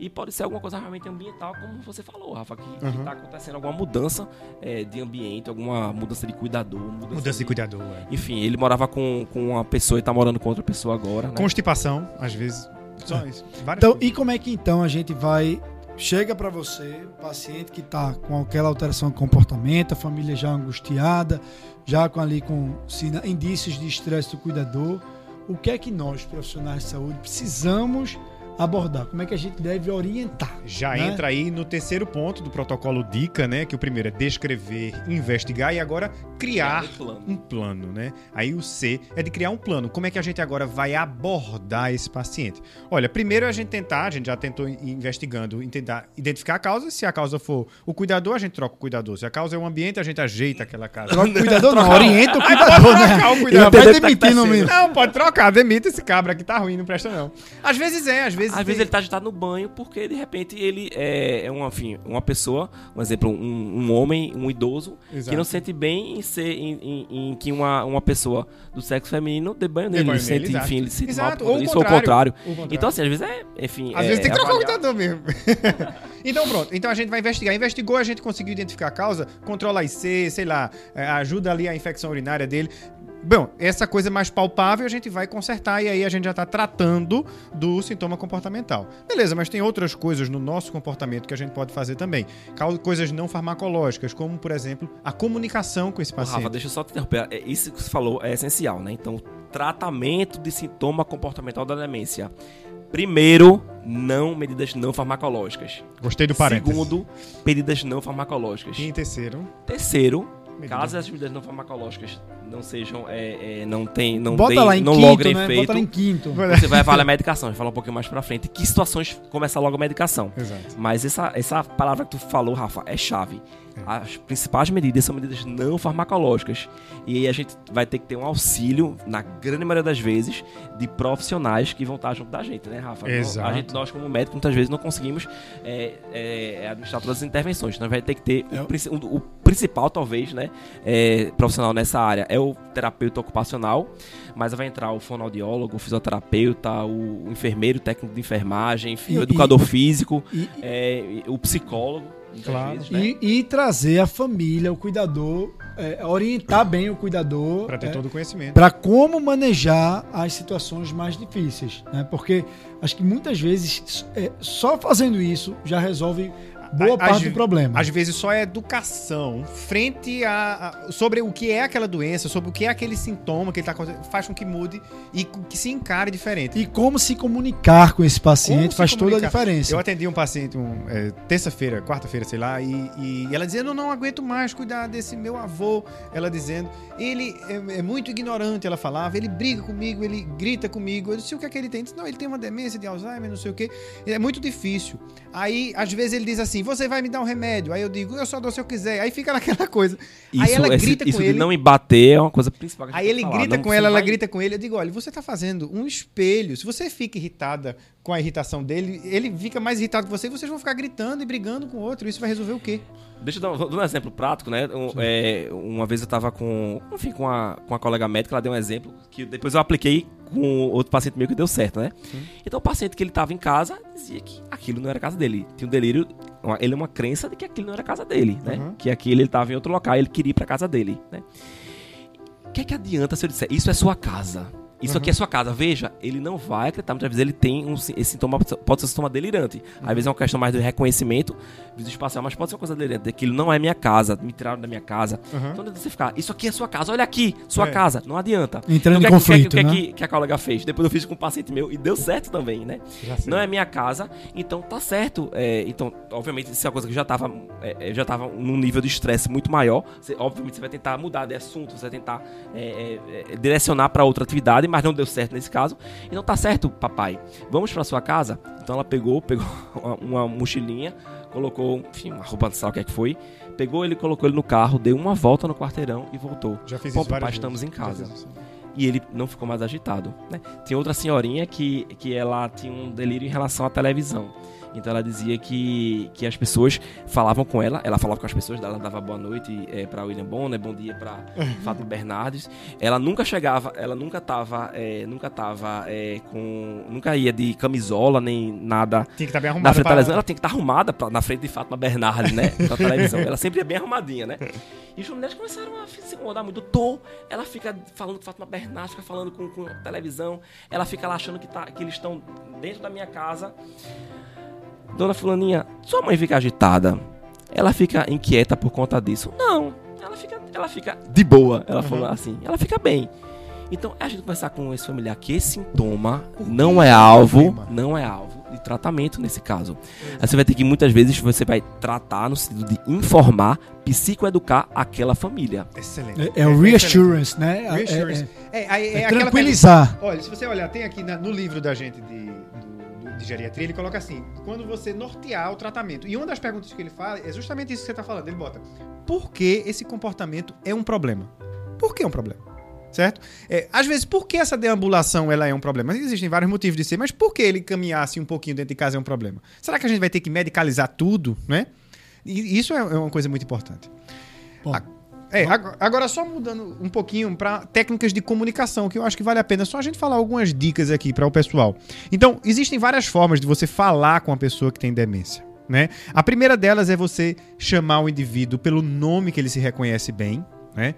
E pode ser alguma coisa realmente ambiental, como você falou, Rafa, que está uhum. acontecendo alguma mudança é, de ambiente, alguma mudança de cuidador. Mudança, mudança de, de, cuidador, é. Enfim, ele morava com, com uma pessoa e está morando com outra pessoa agora. Né? Constipação, às vezes. Só é. isso. então, coisas. e como é que então a gente vai chega para você, o paciente que está com aquela alteração de comportamento, a família já angustiada, já com ali com indícios de estresse do cuidador, o que é que nós, profissionais de saúde, precisamos abordar? Como é que a gente deve orientar? Já né? entra aí no terceiro ponto do protocolo DICA, né? Que o primeiro é descrever, investigar e agora criar Criar um plano. um plano, né? Aí o C é de criar um plano. Como é que a gente agora vai abordar esse paciente? Olha, primeiro a gente tentar, a gente já tentou in- investigando, tentar identificar a causa. Se a causa for o cuidador, a gente troca o cuidador. Se a causa é o ambiente, a gente ajeita aquela casa. Troca o *laughs* cuidador não, orienta o cuidador, né? trocar o cuidador. vai tá demitir no mínimo. Não, pode trocar, demita esse cabra que tá ruim, não presta não. Às vezes é, às vezes Às tem- vezes ele tá agitado no banho porque de repente ele é, é uma, enfim, uma pessoa, um exemplo, um, um homem, um idoso, Exato. que não se sente bem em ser em, em- em que uma, uma pessoa do sexo feminino dê banho nele. ele nele, sente, enfim, ele se sente Exato, mal ou isso ou o contrário. contrário. Então, assim, às vezes é, enfim. Às é, vezes tem que trocar o computador mesmo. *laughs* então pronto. Então a gente vai investigar. Investigou, a gente conseguiu identificar a causa, controla IC, sei lá, é, ajuda ali a infecção urinária dele. Bom, essa coisa mais palpável a gente vai consertar e aí a gente já está tratando do sintoma comportamental. Beleza, mas tem outras coisas no nosso comportamento que a gente pode fazer também. Coisas não farmacológicas, como, por exemplo, a comunicação com esse paciente. Rafa, deixa eu só te interromper. É, Isso que você falou é essencial, né? Então, tratamento de sintoma comportamental da demência. Primeiro, não medidas não farmacológicas. Gostei do parênteses. Segundo, medidas não farmacológicas. E em terceiro, Terceiro, Medida. caso as medidas não farmacológicas não sejam, é, é, não tem, não Bota lá em não quinto, logrem né? efeito, Bota lá em quinto. você vai avaliar a medicação. A gente fala um pouquinho mais pra frente. Que situações começa logo a medicação? Exato. Mas essa, essa palavra que tu falou, Rafa, é chave. As principais medidas são medidas não farmacológicas. E aí a gente vai ter que ter um auxílio, na grande maioria das vezes, de profissionais que vão estar junto da gente, né, Rafa? Exato. A gente, nós, como médico, muitas vezes não conseguimos é, é, administrar todas as intervenções. Nós vai ter que ter É. o, o- principal, talvez, né, é, profissional nessa área é o terapeuta ocupacional, mas vai entrar o fonoaudiólogo, o fisioterapeuta, o, enfermeiro, o técnico de enfermagem, enfim, o educador físico, E, é, e o psicólogo, Claro. vezes, né? e, e trazer a família, o cuidador, é, orientar bem o cuidador Para ter é, todo o conhecimento. para como manejar as situações mais difíceis, né? Porque acho que muitas vezes é, só fazendo isso já resolve boa A- parte às- do problema. Às vezes só é educação frente a, a- sobre o que é aquela doença, sobre o que é aquele sintoma que ele tá acontecendo, faz com que mude e que se encare diferente. E como se comunicar com esse paciente faz toda a diferença. Eu atendi um paciente um, é, terça-feira, quarta-feira, sei lá, e, e ela dizendo: Eu não aguento mais cuidar desse meu avô. Ela dizendo: Ele é, é muito ignorante, ela falava, ele briga comigo, ele grita comigo. Eu disse: O que é que ele tem? Disse, não, ele tem uma demência de Alzheimer, não sei o quê. É muito difícil. Aí, às vezes, ele diz assim: Você vai me dar um remédio? Aí eu digo: Eu só dou se eu quiser. Aí fica naquela *laughs* coisa. aí Isso, ela esse- grita isso com de ele. não me bater é uma coisa principal. que a Aí ele que falar. grita com ela, ela vai- grita com ele. Eu digo, olha, você tá fazendo um espelho. Se você fica irritada com a irritação dele, ele fica mais irritado com você e vocês vão ficar gritando e brigando com o outro. Isso vai resolver o quê? Deixa eu dar um, um exemplo prático, né? Um- é, uma vez eu tava com, enfim, com uma, com uma colega médica, ela deu um exemplo que depois eu apliquei com outro paciente meu que deu certo, né? Então o paciente que ele tava em casa dizia que aquilo não era casa dele. Tinha um delírio, uma, ele é uma crença de que aquilo não era casa dele, né? Uhum. Que aquilo ele tava em outro local e ele queria ir pra casa dele, né? O que é que adianta se eu disser, isso é sua casa? Isso aqui é sua casa. Veja, ele não vai acreditar. Muitas vezes ele tem um, esse sintoma, pode ser um sintoma delirante. Às vezes é uma questão mais do reconhecimento espacial, mas pode ser uma coisa delirante. Aquilo não é minha casa, me tiraram da minha casa. Uhum. Então você ficar, isso aqui é sua casa, olha aqui, sua É. casa. Não adianta. Entrando Então, em o que é que- conflito, o que, é né? que, que a colega fez? Depois eu fiz com um paciente meu e deu certo também, né? Não é minha casa, então tá certo. É, então, obviamente, isso é uma coisa que já tava, é, é, já tava num nível de estresse muito maior. Você, obviamente, você vai tentar mudar de assunto, você vai tentar é, é, é, direcionar para outra atividade, mas não deu certo nesse caso. Então tá certo, papai. Vamos para sua casa? Então ela pegou, pegou *laughs* uma, uma mochilinha, colocou, enfim, uma roupa, sei lá o que é que foi. Pegou ele, colocou ele no carro, deu uma volta no quarteirão e voltou. Já fiz Pô, isso papai, vezes. estamos em Já casa fiz isso. e ele não ficou mais agitado. Né? Tem outra senhorinha que, que ela tinha um delírio em relação à televisão. Então ela dizia que, que as pessoas falavam com ela, ela falava com as pessoas, ela dava boa noite é, para William Bonner, bom dia para *laughs* Fátima Bernardes. Ela nunca chegava, ela nunca tava, é, nunca tava é, com, nunca ia de camisola nem nada Tinha que estar bem na arrumado. frente da pra- televisão, ela tem que estar arrumada pra- na frente de Fátima Bernardes, né? Na *laughs* televisão. Ela sempre é bem arrumadinha, né? E os mulheres começaram a se incomodar muito. Tô, ela fica falando com Fátima Bernardes, fica falando com, com a televisão. Ela fica lá achando que, tá, que eles estão dentro da minha casa. Dona Fulaninha, sua mãe fica agitada. Ela fica inquieta por conta disso. Não, ela fica, ela fica de boa. Ela falou assim, ela fica bem. Então, é a gente conversar com esse familiar que esse sintoma não é é alvo, problema? não é alvo de tratamento nesse caso. Aí você vai ter que, muitas vezes, você vai tratar no sentido de informar, psicoeducar aquela família. Excelente. É, é o reassurance, né? É- Reassurance. É, É, é- é é tranquilizar. Olha, se você olhar, tem aqui na- no livro da gente de, de geriatria, ele coloca assim: quando você nortear o tratamento. E uma das perguntas que ele fala é justamente isso que você está falando. Ele bota: por que esse comportamento é um problema? Por que é um problema? Certo? É, às vezes, por que essa deambulação ela é um problema? Existem vários motivos de ser, mas por que ele caminhar assim um pouquinho dentro de casa é um problema? Será que a gente vai ter que medicalizar tudo, né? E isso é é uma coisa muito importante. Bom, A- É, ag- agora só mudando um pouquinho para técnicas de comunicação, que eu acho que vale a pena só a gente falar algumas dicas aqui para o pessoal. Então, existem várias formas de você falar com a pessoa que tem demência, né? A primeira delas é você chamar o indivíduo pelo nome que ele se reconhece bem, né?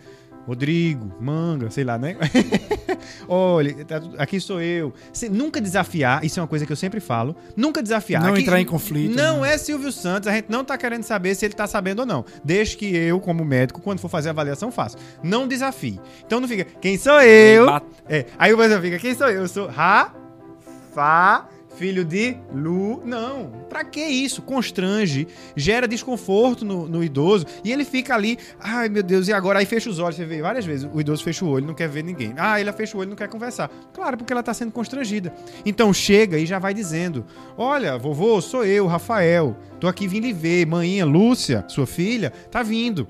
Rodrigo, Manga, sei lá, né? *laughs* Olha, tá aqui sou eu. Você nunca desafiar, isso é uma coisa que eu sempre falo. Nunca desafiar. Não Aqui- entrar em conflito, Não né? é Silvio Santos, a gente não tá querendo saber se ele tá sabendo ou não. Desde que eu, como médico, quando for fazer a avaliação, faço. Não desafie. Então não fica, quem sou eu? É, aí o pessoal fica, quem sou eu? Eu sou Rafa, filho de Lu. Não, pra que isso? Constrange, gera desconforto no, no idoso e ele fica ali, ai meu Deus, e agora? Aí fecha os olhos, você vê várias vezes, o idoso fecha o olho, não quer ver ninguém. Ah, ele fecha o olho, não quer conversar. Claro, porque ela tá sendo constrangida. Então chega e já vai dizendo, olha, vovô, sou eu, Rafael, tô aqui vindo lhe ver, manhinha, Lúcia, sua filha, tá vindo.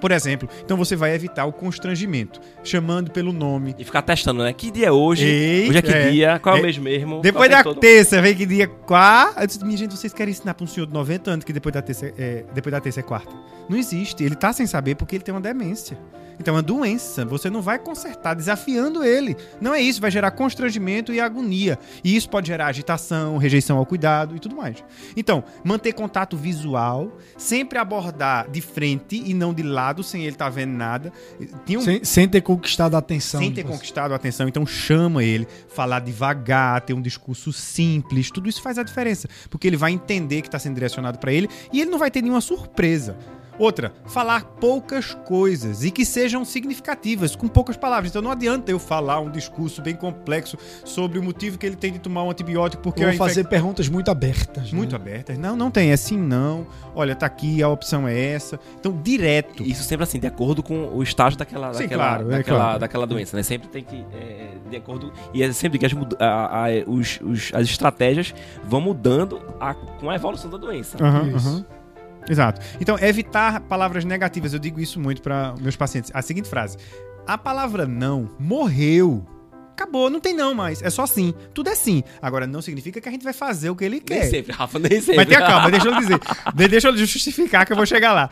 Por exemplo, então você vai evitar o constrangimento, chamando pelo nome, E ficar testando, né? Que dia é hoje? Ei, hoje é que é. dia? Qual é É. o mês mesmo? Depois Qual da todo- terça, vem que dia quarta. Eu disse, minha gente, vocês querem ensinar pra um senhor de 90 anos que depois da terça é, depois da terça é quarta? Não existe. Ele tá sem saber porque ele tem uma demência. Então é uma doença. Você não vai consertar desafiando ele. Não é isso. Vai gerar constrangimento e agonia. E isso pode gerar agitação, rejeição ao cuidado e tudo mais. Então, manter contato visual, sempre abordar de frente e não de lado, sem ele estar vendo nada. Um Sem, sem ter conquistado a atenção. sem ter você. conquistado a atenção, então chama ele, falar devagar, ter um discurso simples, tudo isso faz a diferença, porque ele vai entender que está sendo direcionado para ele e ele não vai ter nenhuma surpresa. Outra, falar poucas coisas e que sejam significativas, com poucas palavras. Então não adianta eu falar um discurso bem complexo sobre o motivo que ele tem de tomar um antibiótico porque Ou a infec- fazer perguntas muito abertas. né? muito abertas. Não, não tem, é sim, não. Olha, tá aqui, a opção é essa. Então, direto. Isso sempre assim, de acordo com o estágio daquela, Sim, daquela, claro, é daquela, claro. daquela doença, né? Sempre tem que. é, de acordo. E é sempre que as, a- a- os- os- as estratégias vão mudando a- com a evolução da doença. Aham, Isso. aham. Exato. Então, evitar palavras negativas. Eu digo isso muito para meus pacientes. A seguinte frase: A palavra não morreu. Acabou, não tem não mais. É só sim. Tudo é sim. Agora, não significa que a gente vai fazer o que ele Nem quer. sempre, Rafa, nem sempre. Mas tenha calma, deixa eu dizer. De- deixa eu justificar que eu vou chegar lá.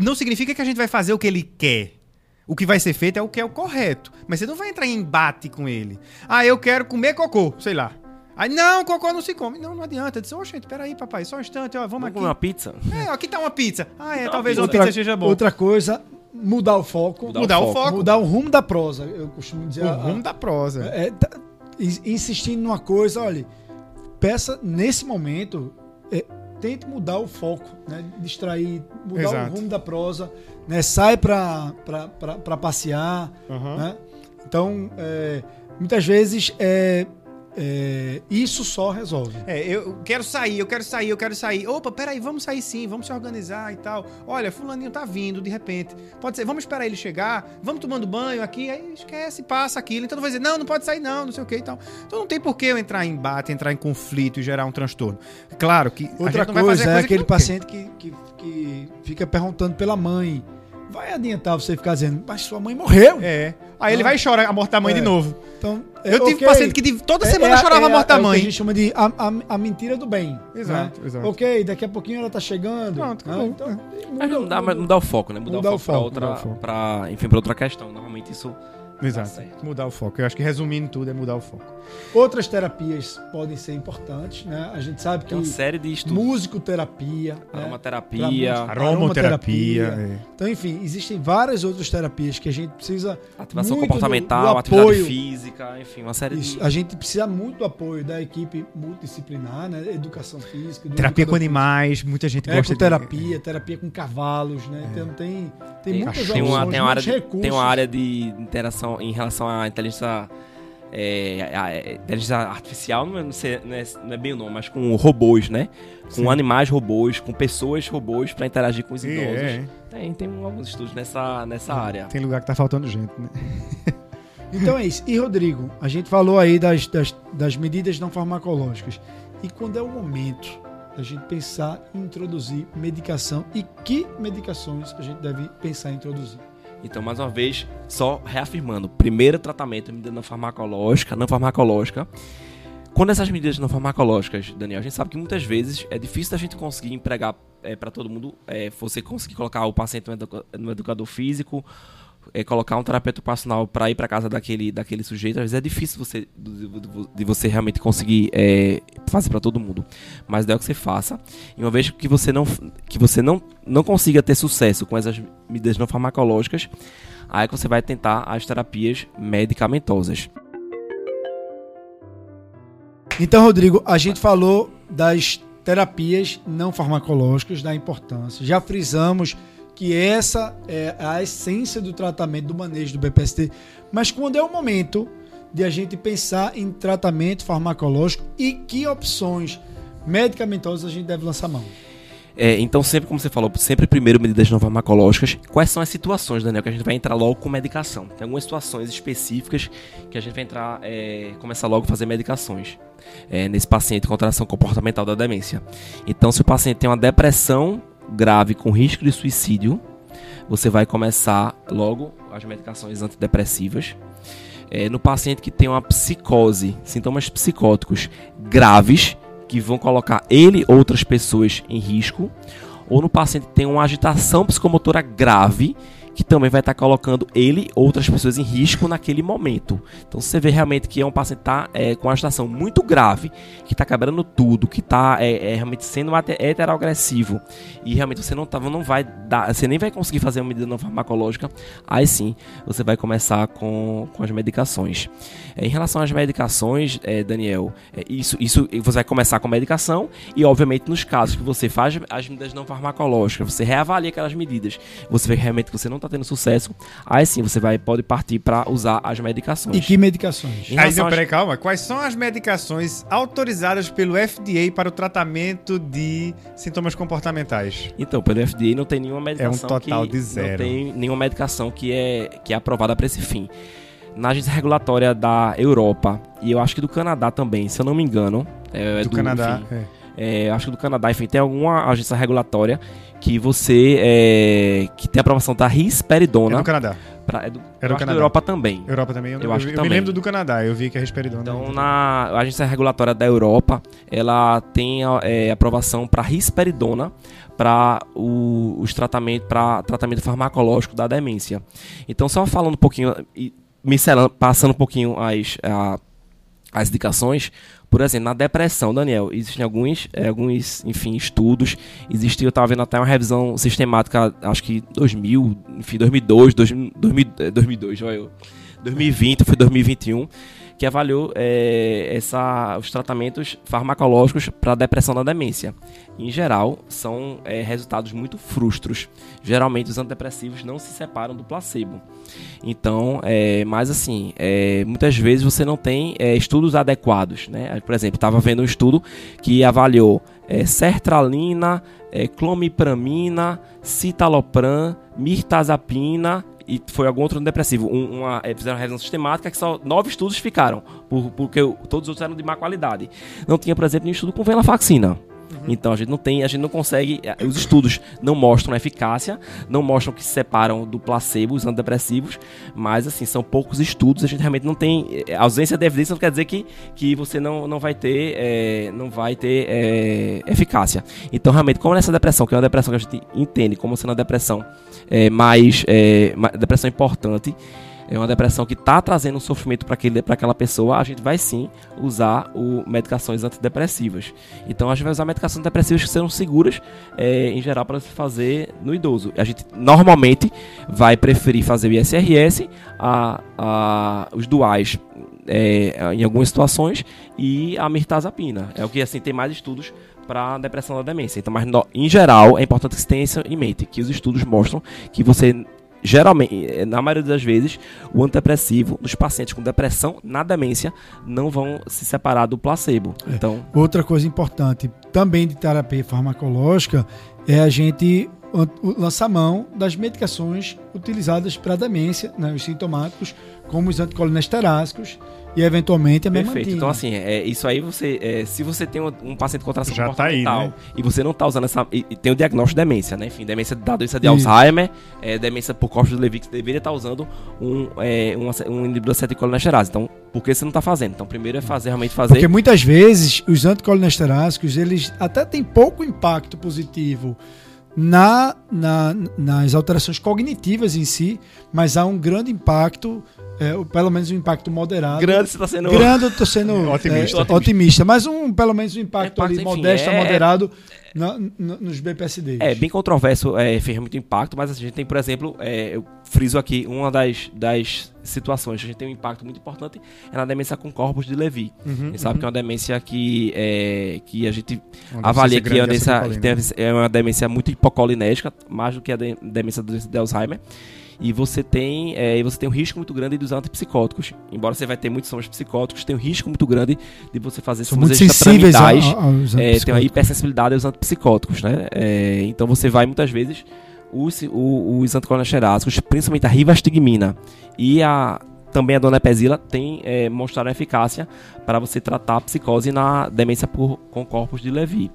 Não significa que a gente vai fazer o que ele quer. O que vai ser feito é o que é o correto. Mas você não vai entrar em embate com ele. Ah, eu quero comer cocô, sei lá. Aí, não, cocô não se come. Não, não adianta. Eu disse, oxe, peraí, papai, só um instante, ó, vamos Vamos aqui. comer uma pizza? É, aqui tá uma pizza. Ah, é, Tá talvez uma Outra, pizza seja bom. outra coisa, mudar o foco. Mudar Mudar o o foco. Mudar o rumo da prosa. Eu costumo dizer. O a- rumo da prosa. É, tá- in- insistindo numa coisa, olha, peça nesse momento, é, tente mudar o foco, né? Distrair, mudar Exato. o rumo da prosa, né? Sai pra, pra, pra, pra passear, Aham. né? Então, é, muitas vezes é, é, isso só resolve. É, eu quero sair, eu quero sair, eu quero sair. Opa, peraí, vamos sair sim, vamos se organizar e tal. Olha, fulaninho tá vindo de repente. Pode ser, vamos esperar ele chegar, vamos tomando banho aqui, aí esquece, passa aquilo. Então não vai dizer, não, não pode sair não, não sei o que e tal. Então não tem por que eu entrar em embate, entrar em conflito e gerar um transtorno. Claro que Outra coisa fazer é coisa aquele que paciente que, que, que fica perguntando pela mãe. Vai adiantar você ficar dizendo, mas sua mãe morreu. É. Aí ele Ah. vai chorar a morte da mãe É. de novo. Então, Eu tive ok. paciente que toda semana É- é- chorava a é- morte da é mãe. a gente chama de a, a- a mentira do bem. Exato, né? exato. Ok, daqui a pouquinho ela tá chegando. Pronto, né? acabou. Então, Mas muda- muda- mudar o foco, né? Mudar, Mudar o o foco, foco, pra outra. foco. Pra, enfim, pra outra questão. Normalmente isso. Exato. certo. Mudar o foco. Eu acho que resumindo tudo é mudar o foco. Outras terapias podem ser importantes, né? A gente sabe que Tem uma série de estudos. musicoterapia, né? Aromaterapia, Pra- Aromaterapia. Aromaterapia. é. Então, enfim, existem várias outras terapias que a gente precisa ativação muito comportamental, do- do atividade apoio. física, enfim, uma série Isso, de. a gente precisa muito do apoio da equipe multidisciplinar, né? Educação física, Terapia com animais, muita gente gosta de... Ecoterapia, terapia com cavalos, né? Então tem, tem, muitas tem opções, uma, tem, uma área muitos de, recursos. tem uma área de interação em relação à inteligência é, é, inteligência artificial não é, não, é, não é, bem o nome, mas com robôs, né? Com Sim. animais robôs, com pessoas robôs para interagir com os idosos. É, tem, tem alguns estudos nessa, nessa área. Tem lugar que tá faltando gente, né? *laughs* então é isso. E Rodrigo, a gente falou aí das, das, das medidas não farmacológicas. E quando é o momento da gente pensar em introduzir medicação e que medicações a gente deve pensar em introduzir? Então, mais uma vez, só reafirmando: primeiro tratamento, medida não farmacológica, não farmacológica. Quando essas medidas não farmacológicas, Daniel, a gente sabe que muitas vezes é difícil a gente conseguir empregar é, para todo mundo, é, você conseguir colocar o paciente no educador físico, é, colocar um terapeuta ocupacional para ir para casa daquele, daquele sujeito, às vezes é difícil você, de, de você realmente conseguir é, fazer para todo mundo. Mas é o que você faça. E uma vez que você não, que você não, não consiga ter sucesso com essas medidas não farmacológicas, aí é você vai tentar as terapias medicamentosas. Então, Rodrigo, a gente falou das terapias não farmacológicas, da importância. Já frisamos que essa é a essência do tratamento, do manejo do BPST. Mas quando é o momento de a gente pensar em tratamento farmacológico e que opções medicamentosas a gente deve lançar mão? É, então, sempre, como você falou, sempre primeiro medidas não farmacológicas. Quais são as situações, Daniel, que a gente vai entrar logo com medicação? Tem algumas situações específicas que a gente vai entrar, é, começar logo a fazer medicações é, nesse paciente com alteração comportamental da demência. Então, se o paciente tem uma depressão grave com risco de suicídio, você vai começar logo as medicações antidepressivas. É, no paciente que tem uma psicose, sintomas psicóticos graves, que vão colocar ele ou outras pessoas em risco, ou no paciente que tem uma agitação psicomotora grave, que também vai estar colocando ele ou outras pessoas em risco naquele momento. Então você vê realmente que é um paciente está é, com uma agitação muito grave, que está quebrando tudo, que está é, é, realmente sendo heteroagressivo e realmente você não, tá, não vai dar, você nem vai conseguir fazer uma medida não farmacológica, aí sim você vai começar com, com as medicações. É, em relação às medicações, é, Daniel, é, isso, isso você vai começar com medicação e obviamente nos casos que você faz as medidas não farmacológicas, você reavalia aquelas medidas, você vê realmente que você não está tendo sucesso, aí sim você vai pode partir para usar as medicações. E que medicações? Em aí, não, peraí, calma. Quais são as medicações autorizadas pelo FDA para o tratamento de sintomas comportamentais? Então, pelo FDA não tem nenhuma medicação é um total que de zero. não tem nenhuma medicação que é que é aprovada para esse fim. Na agência regulatória da Europa e eu acho que do Canadá também, se eu não me engano, é, do, do Canadá, enfim, é. É, acho que do Canadá, enfim, tem alguma agência regulatória que você é, que tem aprovação da risperidona. É do Canadá. Pra, é do, é do Canadá. Europa também. Europa também. Eu, eu, acho eu, eu também. me lembro do Canadá, eu vi que a risperidona. Então, na agência regulatória da Europa, ela tem é, aprovação para risperidona para os tratamentos para tratamento farmacológico da demência. Então, só falando um pouquinho e me passando um pouquinho as a, as indicações, por exemplo, na depressão, Daniel, existem alguns, é, alguns enfim, estudos. Existiu, eu estava vendo até uma revisão sistemática, acho que 2000, enfim, 2002, 2000, 2002, olha eu. 2020, foi 2021 que avaliou é, essa, os tratamentos farmacológicos para a depressão da demência. Em geral, são é, resultados muito frustros. Geralmente, os antidepressivos não se separam do placebo. Então, é, mas assim, é, muitas vezes você não tem é, estudos adequados. Né? Por exemplo, estava vendo um estudo que avaliou é, sertralina, clomipramina, citalopram, mirtazapina e foi algum outro depressivo. Um, uma, é, fizeram uma revisão sistemática que só nove estudos ficaram, por, porque todos os outros eram de má qualidade. Não tinha, por exemplo, nenhum estudo com venlafaxina. Uhum. Então a gente não tem, a gente não consegue, é, os estudos não mostram eficácia, não mostram que se separam do placebo, os antidepressivos, mas assim, são poucos estudos, a gente realmente não tem, a ausência de evidência não quer dizer que, que você não, não vai ter, é, não vai ter é, eficácia. Então realmente, como nessa depressão, que é uma depressão que a gente entende como sendo uma depressão é, mais, depressão importante, é uma depressão que está trazendo um sofrimento para aquela pessoa, a gente vai sim usar o, medicações antidepressivas. Então a gente vai usar medicações antidepressivas que sejam seguras, é, em geral, para se fazer no idoso. A gente normalmente vai preferir fazer o ISRS, a, a, os duais é, em algumas situações e a mirtazapina. É o que assim tem mais estudos para depressão da demência. Então, mas no, em geral é importante que você tenha isso em mente, que os estudos mostram que você geralmente, eh, na maioria das vezes, o antidepressivo, os pacientes com depressão na demência, não vão se separar do placebo. É. Então, Outra coisa importante também de terapia farmacológica é a gente lançar mão das medicações utilizadas para demência, né, os sintomáticos, como os anticolinesteráticos e eventualmente a Perfeito. memantina. Então, assim, é, isso aí você. é, se você tem um, um paciente com tração Já tá aí, comportamental né? e você não tá usando essa. E, e tem o diagnóstico de demência, né? Enfim, demência da doença de Isso. Alzheimer, é, demência por cópia de Levy, que você deveria estar usando um, é, um, um inibidor de acetilcolinesterase. Então, por que você não tá fazendo? Então, primeiro é fazer, realmente fazer. Porque muitas vezes os anticolinesteráticos, eles até têm pouco impacto positivo na, na- nas alterações cognitivas em si, mas há um grande impacto, é, pelo menos um impacto moderado. grande você tá sendo. Grande, eu tô sendo *laughs* Otimista. é, otimista. mas um, pelo menos um impacto, Impacto, ali enfim, modesto a é- moderado na- na- nos BPSDs. É bem controverso, é, fez muito impacto, mas a gente tem, por exemplo, é, eu friso aqui, uma das, das situações que a gente tem um impacto muito importante é na demência com corpos de Levy. Uhum, a gente sabe que é uma demência que, é, que a gente Uma avalia que é uma, demência, que tem- acetilcolina. é uma demência muito hipocolinética, mais do que a de- demência do- de Alzheimer. E você tem, é, e você tem um risco muito grande de usar antipsicóticos. Embora você vai ter muitos somas psicóticos, tem um risco muito grande de você fazer São muito sensíveis a- aos é, tem uma antipsicóticos. hipersensibilidade aos antipsicóticos, né? É, então você vai muitas vezes os, os anticolinesteráticos, principalmente a rivastigmina e a também a donepezila tem é, mostrado eficácia para você tratar a psicose na demência por, com corpos de Levy.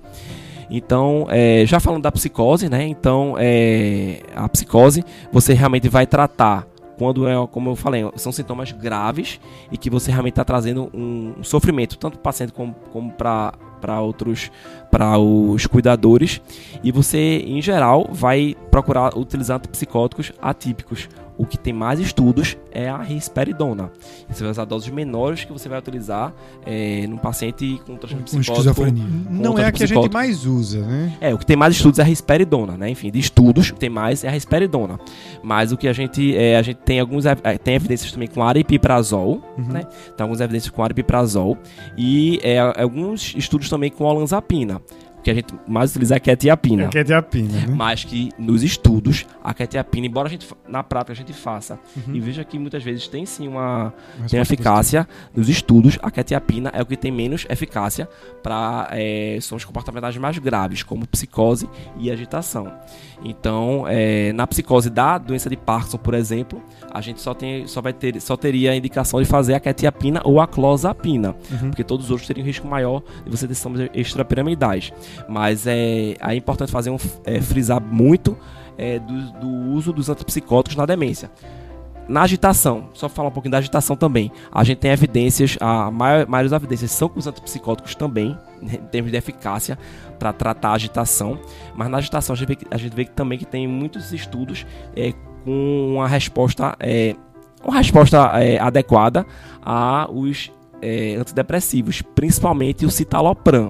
Então, é, já falando da psicose, né? Então, é, a psicose você realmente vai tratar quando é, como eu falei, são sintomas graves e que você realmente está trazendo um, sofrimento, tanto para o paciente como, como para para outros, para os cuidadores. E você, em geral, vai procurar utilizar antipsicóticos atípicos. O que tem mais estudos é a risperidona. Você vai usar doses menores que você vai utilizar é, num paciente com transtorno com esquizofrenia. Não é a que a gente mais usa, né? é, o que tem mais estudos é a risperidona, né? Enfim, de estudos, o que tem mais é a risperidona. Mas o que a gente é, a gente tem alguns eh, tem evidências também com aripiprazol, né? Tem algumas evidências com aripiprazol e é, alguns estudos também com olanzapina. Que a gente mais utiliza é a quetiapina. É quetiapina, né? Mas que nos estudos, a quetiapina, embora a gente na prática a gente faça e veja que muitas vezes tem sim uma tem eficácia nos estudos, a quetiapina é o que tem menos eficácia para são os comportamentais mais graves, como psicose e agitação. Então, é, na psicose da doença de Parkinson, por exemplo, a gente só, tem, só, vai ter, só teria a indicação de fazer a quetiapina ou a clozapina, porque todos os outros teriam um risco maior de você ter sintomas extrapiramidais. Mas é, é importante fazer um, é, frisar muito é, do, do uso dos antipsicóticos na demência. Na agitação, só falar um pouquinho da agitação também. A gente tem evidências, a maior, maioria das evidências são com os antipsicóticos também, né, em termos de eficácia para tratar a agitação. Mas na agitação a gente vê, a gente vê também que tem muitos estudos é, com uma resposta, é, uma resposta é, adequada a os é, antidepressivos, principalmente o citalopram.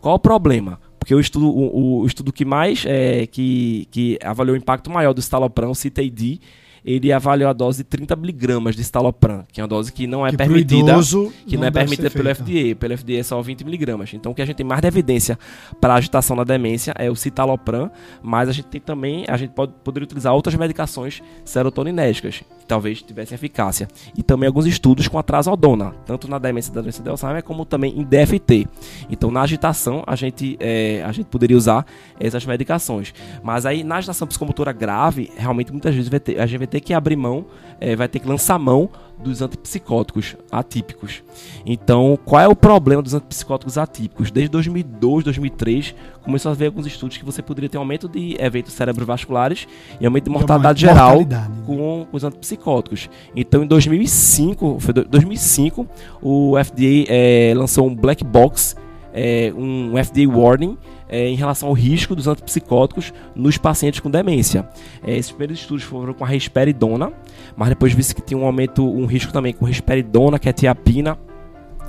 Qual o problema? Porque o estudo, o, o estudo que mais é, que, que avaliou o impacto maior do citalopram, o CITAD, ele avaliou a dose de 30 miligramas de citalopram, que é uma dose que não é Que permitida que não, é deve permitida pelo. FDA. Pelo FDA é só 20 miligramas. Então, o que a gente tem mais de evidência para agitação na demência é o citalopram, mas a gente tem também, a gente pode poder utilizar outras medicações serotoninérgicas, talvez tivessem eficácia. E também alguns estudos com a trazodona, tanto na demência da doença de Alzheimer, como também em DFT. Então, na agitação, a gente, é, a gente poderia usar essas medicações. Mas aí, na agitação psicomotora grave, realmente, muitas vezes ter- a gente vai ter que abrir mão, é, vai ter que lançar mão dos antipsicóticos atípicos. Então, qual é o problema dos antipsicóticos atípicos? Desde 2002, 2003, começou a haver alguns estudos que você poderia ter um aumento de eventos cerebrovasculares e aumento de mortalidade geral mortalidade, né? com os antipsicóticos. Então, em 2005, foi do- 2005, o FDA eh, lançou um black box, eh, um FDA warning eh, em relação ao risco dos antipsicóticos nos pacientes com demência. Eh, esses primeiros estudos foram com a risperidona, mas depois viu que tinha um aumento, um risco também com risperidona, quetiapina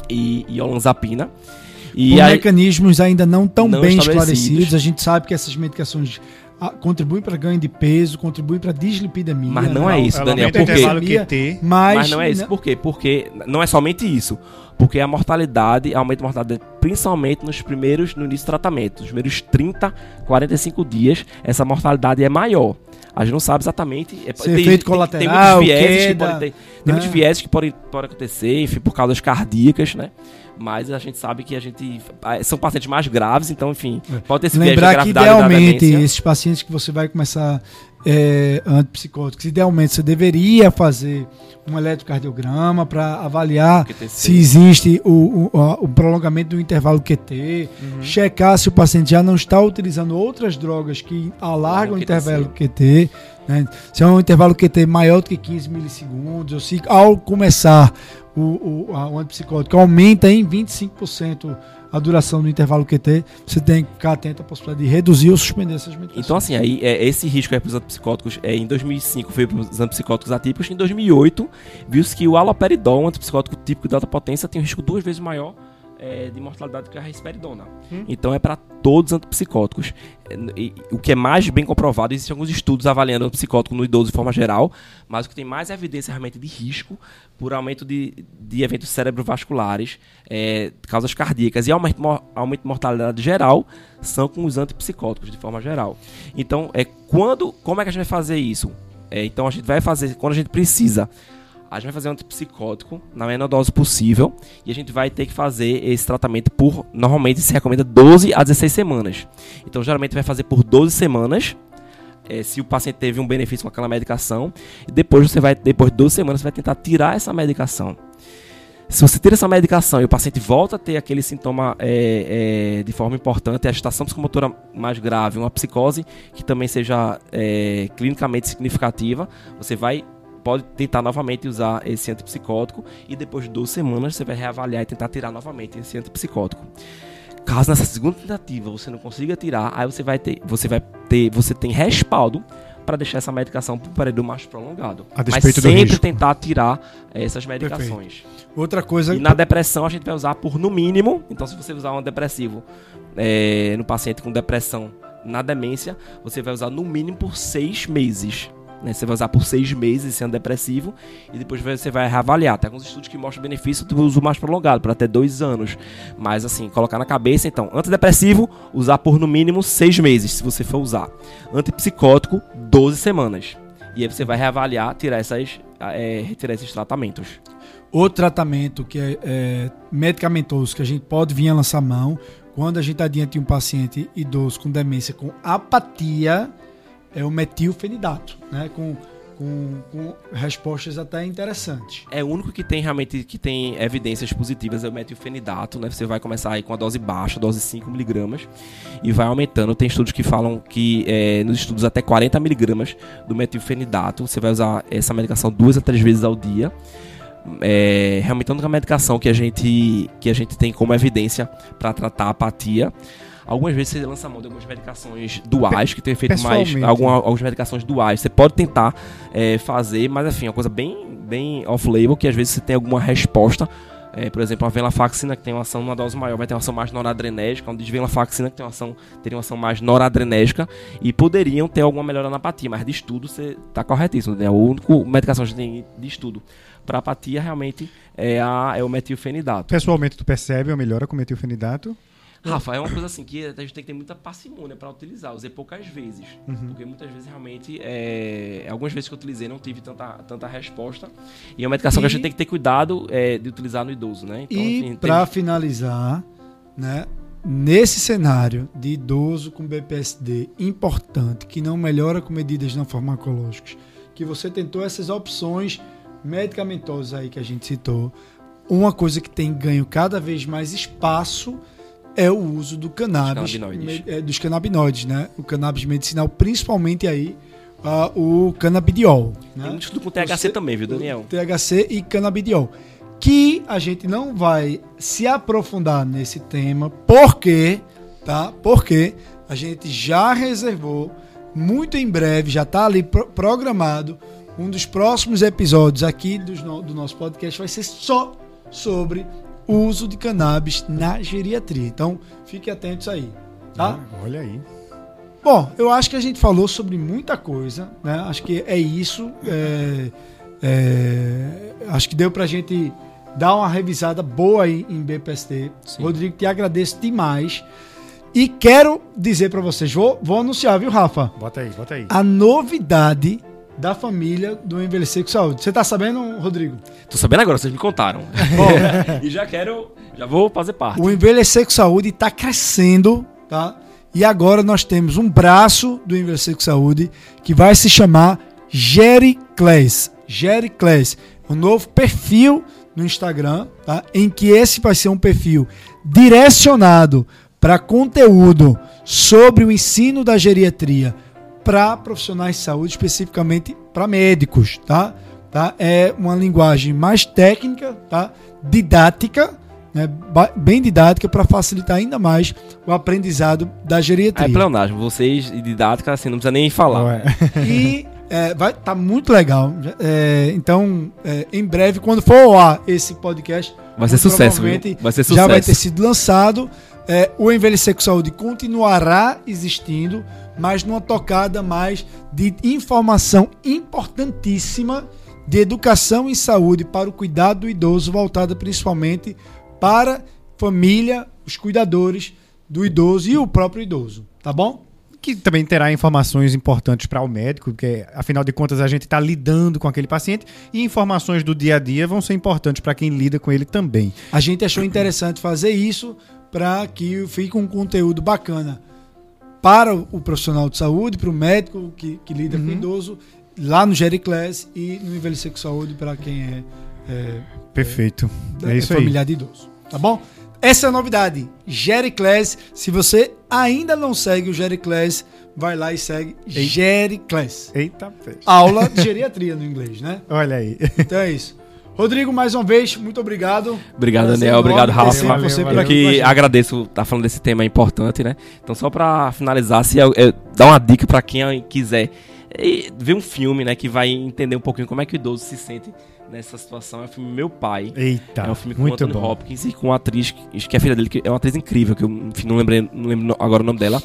e, e olanzapina. E Por aí, mecanismos ainda não tão Não bem esclarecidos. A gente sabe que essas medicações ah, contribuem para ganho de peso, contribuem para dislipidemia. Mas não né? é isso, Daniel, por quê? Mas, Mas não é isso. Por quê? Porque não é somente isso. Porque a mortalidade, aumento de mortalidade, principalmente nos primeiros, no início do tratamento, nos primeiros 30, 45 dias, essa mortalidade é maior. A gente não sabe exatamente. É, Se efeito colateral, tem muitos vieses que queda, podem ter, tem né? muitos vieses que podem, podem acontecer, enfim, por causas cardíacas, né? Mas a gente sabe que a gente. ah, São pacientes mais graves, então, enfim, pode ter esse viés É. Lembrar que gravidade da idealmente esses pacientes que você vai começar é, antipsicóticos, idealmente você deveria fazer um eletrocardiograma para avaliar QTC. se existe o, o, o prolongamento do intervalo QT, Uhum. checar se o paciente já não está utilizando outras drogas que alargam o QTC. intervalo QT, né? se é um intervalo QT maior do que 15 milissegundos, ou se ao começar o, o, o antipsicótico aumenta em 25% a duração do intervalo QT, você tem que ficar atento à possibilidade de reduzir ou suspender essas medicações. Então, assim, aí, é, esse risco aí para os antipsicóticos, é, em 2005 foi para os antipsicóticos atípicos, em 2008 viu-se que o aloperidol, um antipsicótico típico de alta potência, tem um risco duas vezes maior é, de mortalidade que a risperidona. Então é para todos os antipsicóticos. É, e- o que é mais bem comprovado, existem alguns estudos avaliando o antipsicótico no idoso de forma geral, mas o que tem mais evidência realmente de risco por aumento de, de eventos cerebrovasculares, é, causas cardíacas e aumento, aumento de mortalidade geral são com os antipsicóticos de forma geral. Então, é quando, como é que a gente vai fazer isso? É, então a gente vai fazer quando a gente precisa. A gente vai fazer um antipsicótico na menor dose possível e a gente vai ter que fazer esse tratamento por normalmente se recomenda 12 a 16 semanas. Então geralmente vai fazer por 12 semanas. é, se o paciente teve um benefício com aquela medicação, e depois você vai, depois de 12 semanas, você vai tentar tirar essa medicação. Se você tira essa medicação e o paciente volta a ter aquele sintoma é, é, de forma importante, a agitação psicomotora mais grave, uma psicose que também seja é, clinicamente significativa, você vai pode tentar novamente usar esse antipsicótico e depois de duas semanas você vai reavaliar e tentar tirar novamente esse antipsicótico. Caso nessa segunda tentativa você não consiga tirar, aí você vai ter, você vai ter, você tem respaldo para deixar essa medicação por um período mais prolongado. A Mas despeito do sempre risco. tentar tirar eh, essas medicações. Outra coisa E na depressão a gente vai usar por no mínimo. Então, se você usar um depressivo eh, no paciente com depressão na demência, você vai usar no mínimo por seis meses. Né? Você vai usar por seis meses esse antidepressivo e depois você vai reavaliar. Tem alguns estudos que mostram benefício do uso mais prolongado, para até dois anos. Mas assim, colocar na cabeça, então, antidepressivo, usar por no mínimo seis meses, se você for usar. Antipsicótico, 12 semanas. E aí você vai reavaliar, tirar essas, eh, retirar esses tratamentos. Outro tratamento que é, é medicamentoso que a gente pode vir a lançar mão quando a gente está diante de um paciente idoso com demência com apatia é o metilfenidato, né? Com, com, com respostas até interessantes. É o único que tem realmente que tem evidências positivas é o metilfenidato, né? Você vai começar aí com a dose baixa, dose 5mg, e vai aumentando. Tem estudos que falam que é, nos estudos até 40mg do metilfenidato, você vai usar essa medicação duas a três vezes ao dia. É, realmente a única medicação que a gente, que a gente tem como evidência para tratar a apatia. Algumas vezes você lança mão de algumas medicações duais que tem efeito mais. Alguma, algumas medicações duais. Você pode tentar é, fazer, mas enfim, é uma coisa bem, bem off-label que às vezes você tem alguma resposta. É, por exemplo, a venlafaxina, que tem uma ação numa dose maior, vai ter uma ação mais noradrenérgica, onde desvenlafaxina, que tem uma ação, teria uma ação mais noradrenérgica, e poderiam ter alguma melhora na apatia, mas de estudo você está corretíssimo. Né? A única medicação que a tem de estudo para apatia realmente é, a, é o metilfenidato. Pessoalmente, tu percebe uma melhora com metilfenidato? Rafa, é uma coisa assim que a gente tem que ter muita parcimônia para utilizar. Usei poucas vezes. Uhum. Porque muitas vezes realmente. É... Algumas vezes que eu utilizei não tive tanta, tanta resposta. E é uma medicação que a E- gente tem que ter cuidado é, de utilizar no idoso, né? Então, e enfim, para finalizar, né, nesse cenário de idoso com BPSD importante, que não melhora com medidas não farmacológicas, que você tentou essas opções medicamentosas aí que a gente citou, uma coisa que tem ganho cada vez mais espaço é o uso do cannabis, canabinoides. me- é, dos canabinoides, né? O cannabis medicinal, principalmente aí ah, o canabidiol, né? Tem muito estudo com THC Você- também, viu, Daniel? THC e canabidiol. Que a gente não vai se aprofundar nesse tema, porque, tá? Porque a gente já reservou, muito em breve, já está ali pro- programado, um dos próximos episódios aqui no- do nosso podcast vai ser só sobre o uso de cannabis na geriatria. Então, fiquem atentos aí, tá? Ah, olha aí. Bom, eu acho que a gente falou sobre muita coisa, né? Acho que é isso. é, é, acho que deu pra gente dar uma revisada boa aí em BPST. Sim. Rodrigo, te agradeço demais. E quero dizer para vocês, vou, vou anunciar, viu, Rafa? Bota aí, bota aí. A novidade da família do Envelhecer com Saúde. Você tá sabendo, Rodrigo? Tô sabendo agora, vocês me contaram. *laughs* *laughs* e já quero, já vou fazer parte. O Envelhecer com Saúde está crescendo, tá? E agora nós temos um braço do Envelhecer com Saúde que vai se chamar Gericlés. Gericlés. Um novo perfil no Instagram, tá? Em que esse vai ser um perfil direcionado para conteúdo sobre o ensino da geriatria para profissionais de saúde, especificamente para médicos, tá? tá? É uma linguagem mais técnica, tá? Didática, né? bem didática para facilitar ainda mais o aprendizado da geriatria. É pleonasmo, vocês e didática assim não precisa nem falar. *laughs* E é, vai tá muito legal. É, então, é, em breve, quando for ao ar esse podcast, vai ser sucesso, vai ser sucesso. Já vai ter sido lançado. É, o Envelhecer com Saúde continuará existindo, mas numa tocada mais de informação importantíssima de educação e saúde para o cuidado do idoso, voltada principalmente para família, os cuidadores do idoso e o próprio idoso, tá bom? Que também terá informações importantes para o médico, porque afinal de contas a gente está lidando com aquele paciente e informações do dia a dia vão ser importantes para quem lida com ele também. A gente achou interessante fazer isso para que fique um conteúdo bacana para o profissional de saúde, para o médico que, que lida uhum. com o idoso, lá no Gericlass e no Envelhecer com Saúde para quem é, é Perfeito. É, é isso é familiar aí. de idoso. Tá bom? Essa é a novidade. Gericlass. Se você ainda não segue o Gericlass, vai lá e segue Gericlass. Eita, peixe. Aula de *laughs* geriatria no inglês, né? Olha aí. Então é isso. Rodrigo, mais uma vez, muito obrigado. Obrigado, Daniel. Obrigado, Rafa. Valeu, você valeu. Eu que agradeço estar tá falando desse tema importante, né? Então, só para finalizar, se eu, eu, dar uma dica para quem quiser ver um filme, né, que vai entender um pouquinho como é que o idoso se sente nessa situação. É o filme Meu Pai. Eita. É um filme com muito Anthony bom. Hopkins e com uma atriz que é filha dele, que é uma atriz incrível, que eu enfim, não, lembrei, não lembro agora o nome dela.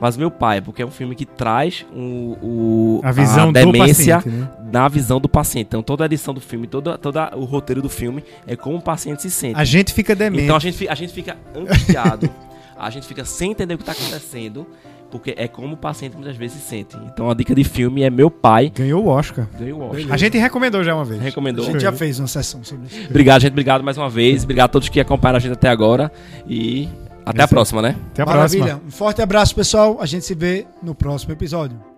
Mas Meu Pai, porque é um filme que traz o, o a visão a demência do paciente, né? na visão do paciente. Então toda a edição do filme, todo toda o roteiro do filme é como o paciente se sente. A gente fica demente. Então a gente, a gente fica angustiado, *laughs* a gente fica sem entender o que está acontecendo. Porque é como o paciente muitas vezes se sente. Então a dica de filme é Meu Pai. Ganhou o Oscar. Ganhou o Oscar. Beleza. A gente recomendou já uma vez. Recomendou. A gente já fez uma sessão sobre isso. Obrigado, gente. Obrigado mais uma vez. Obrigado a todos que acompanharam a gente até agora. E até a próxima, né? Até a Maravilha. próxima. Um forte abraço, pessoal. A gente se vê no próximo episódio.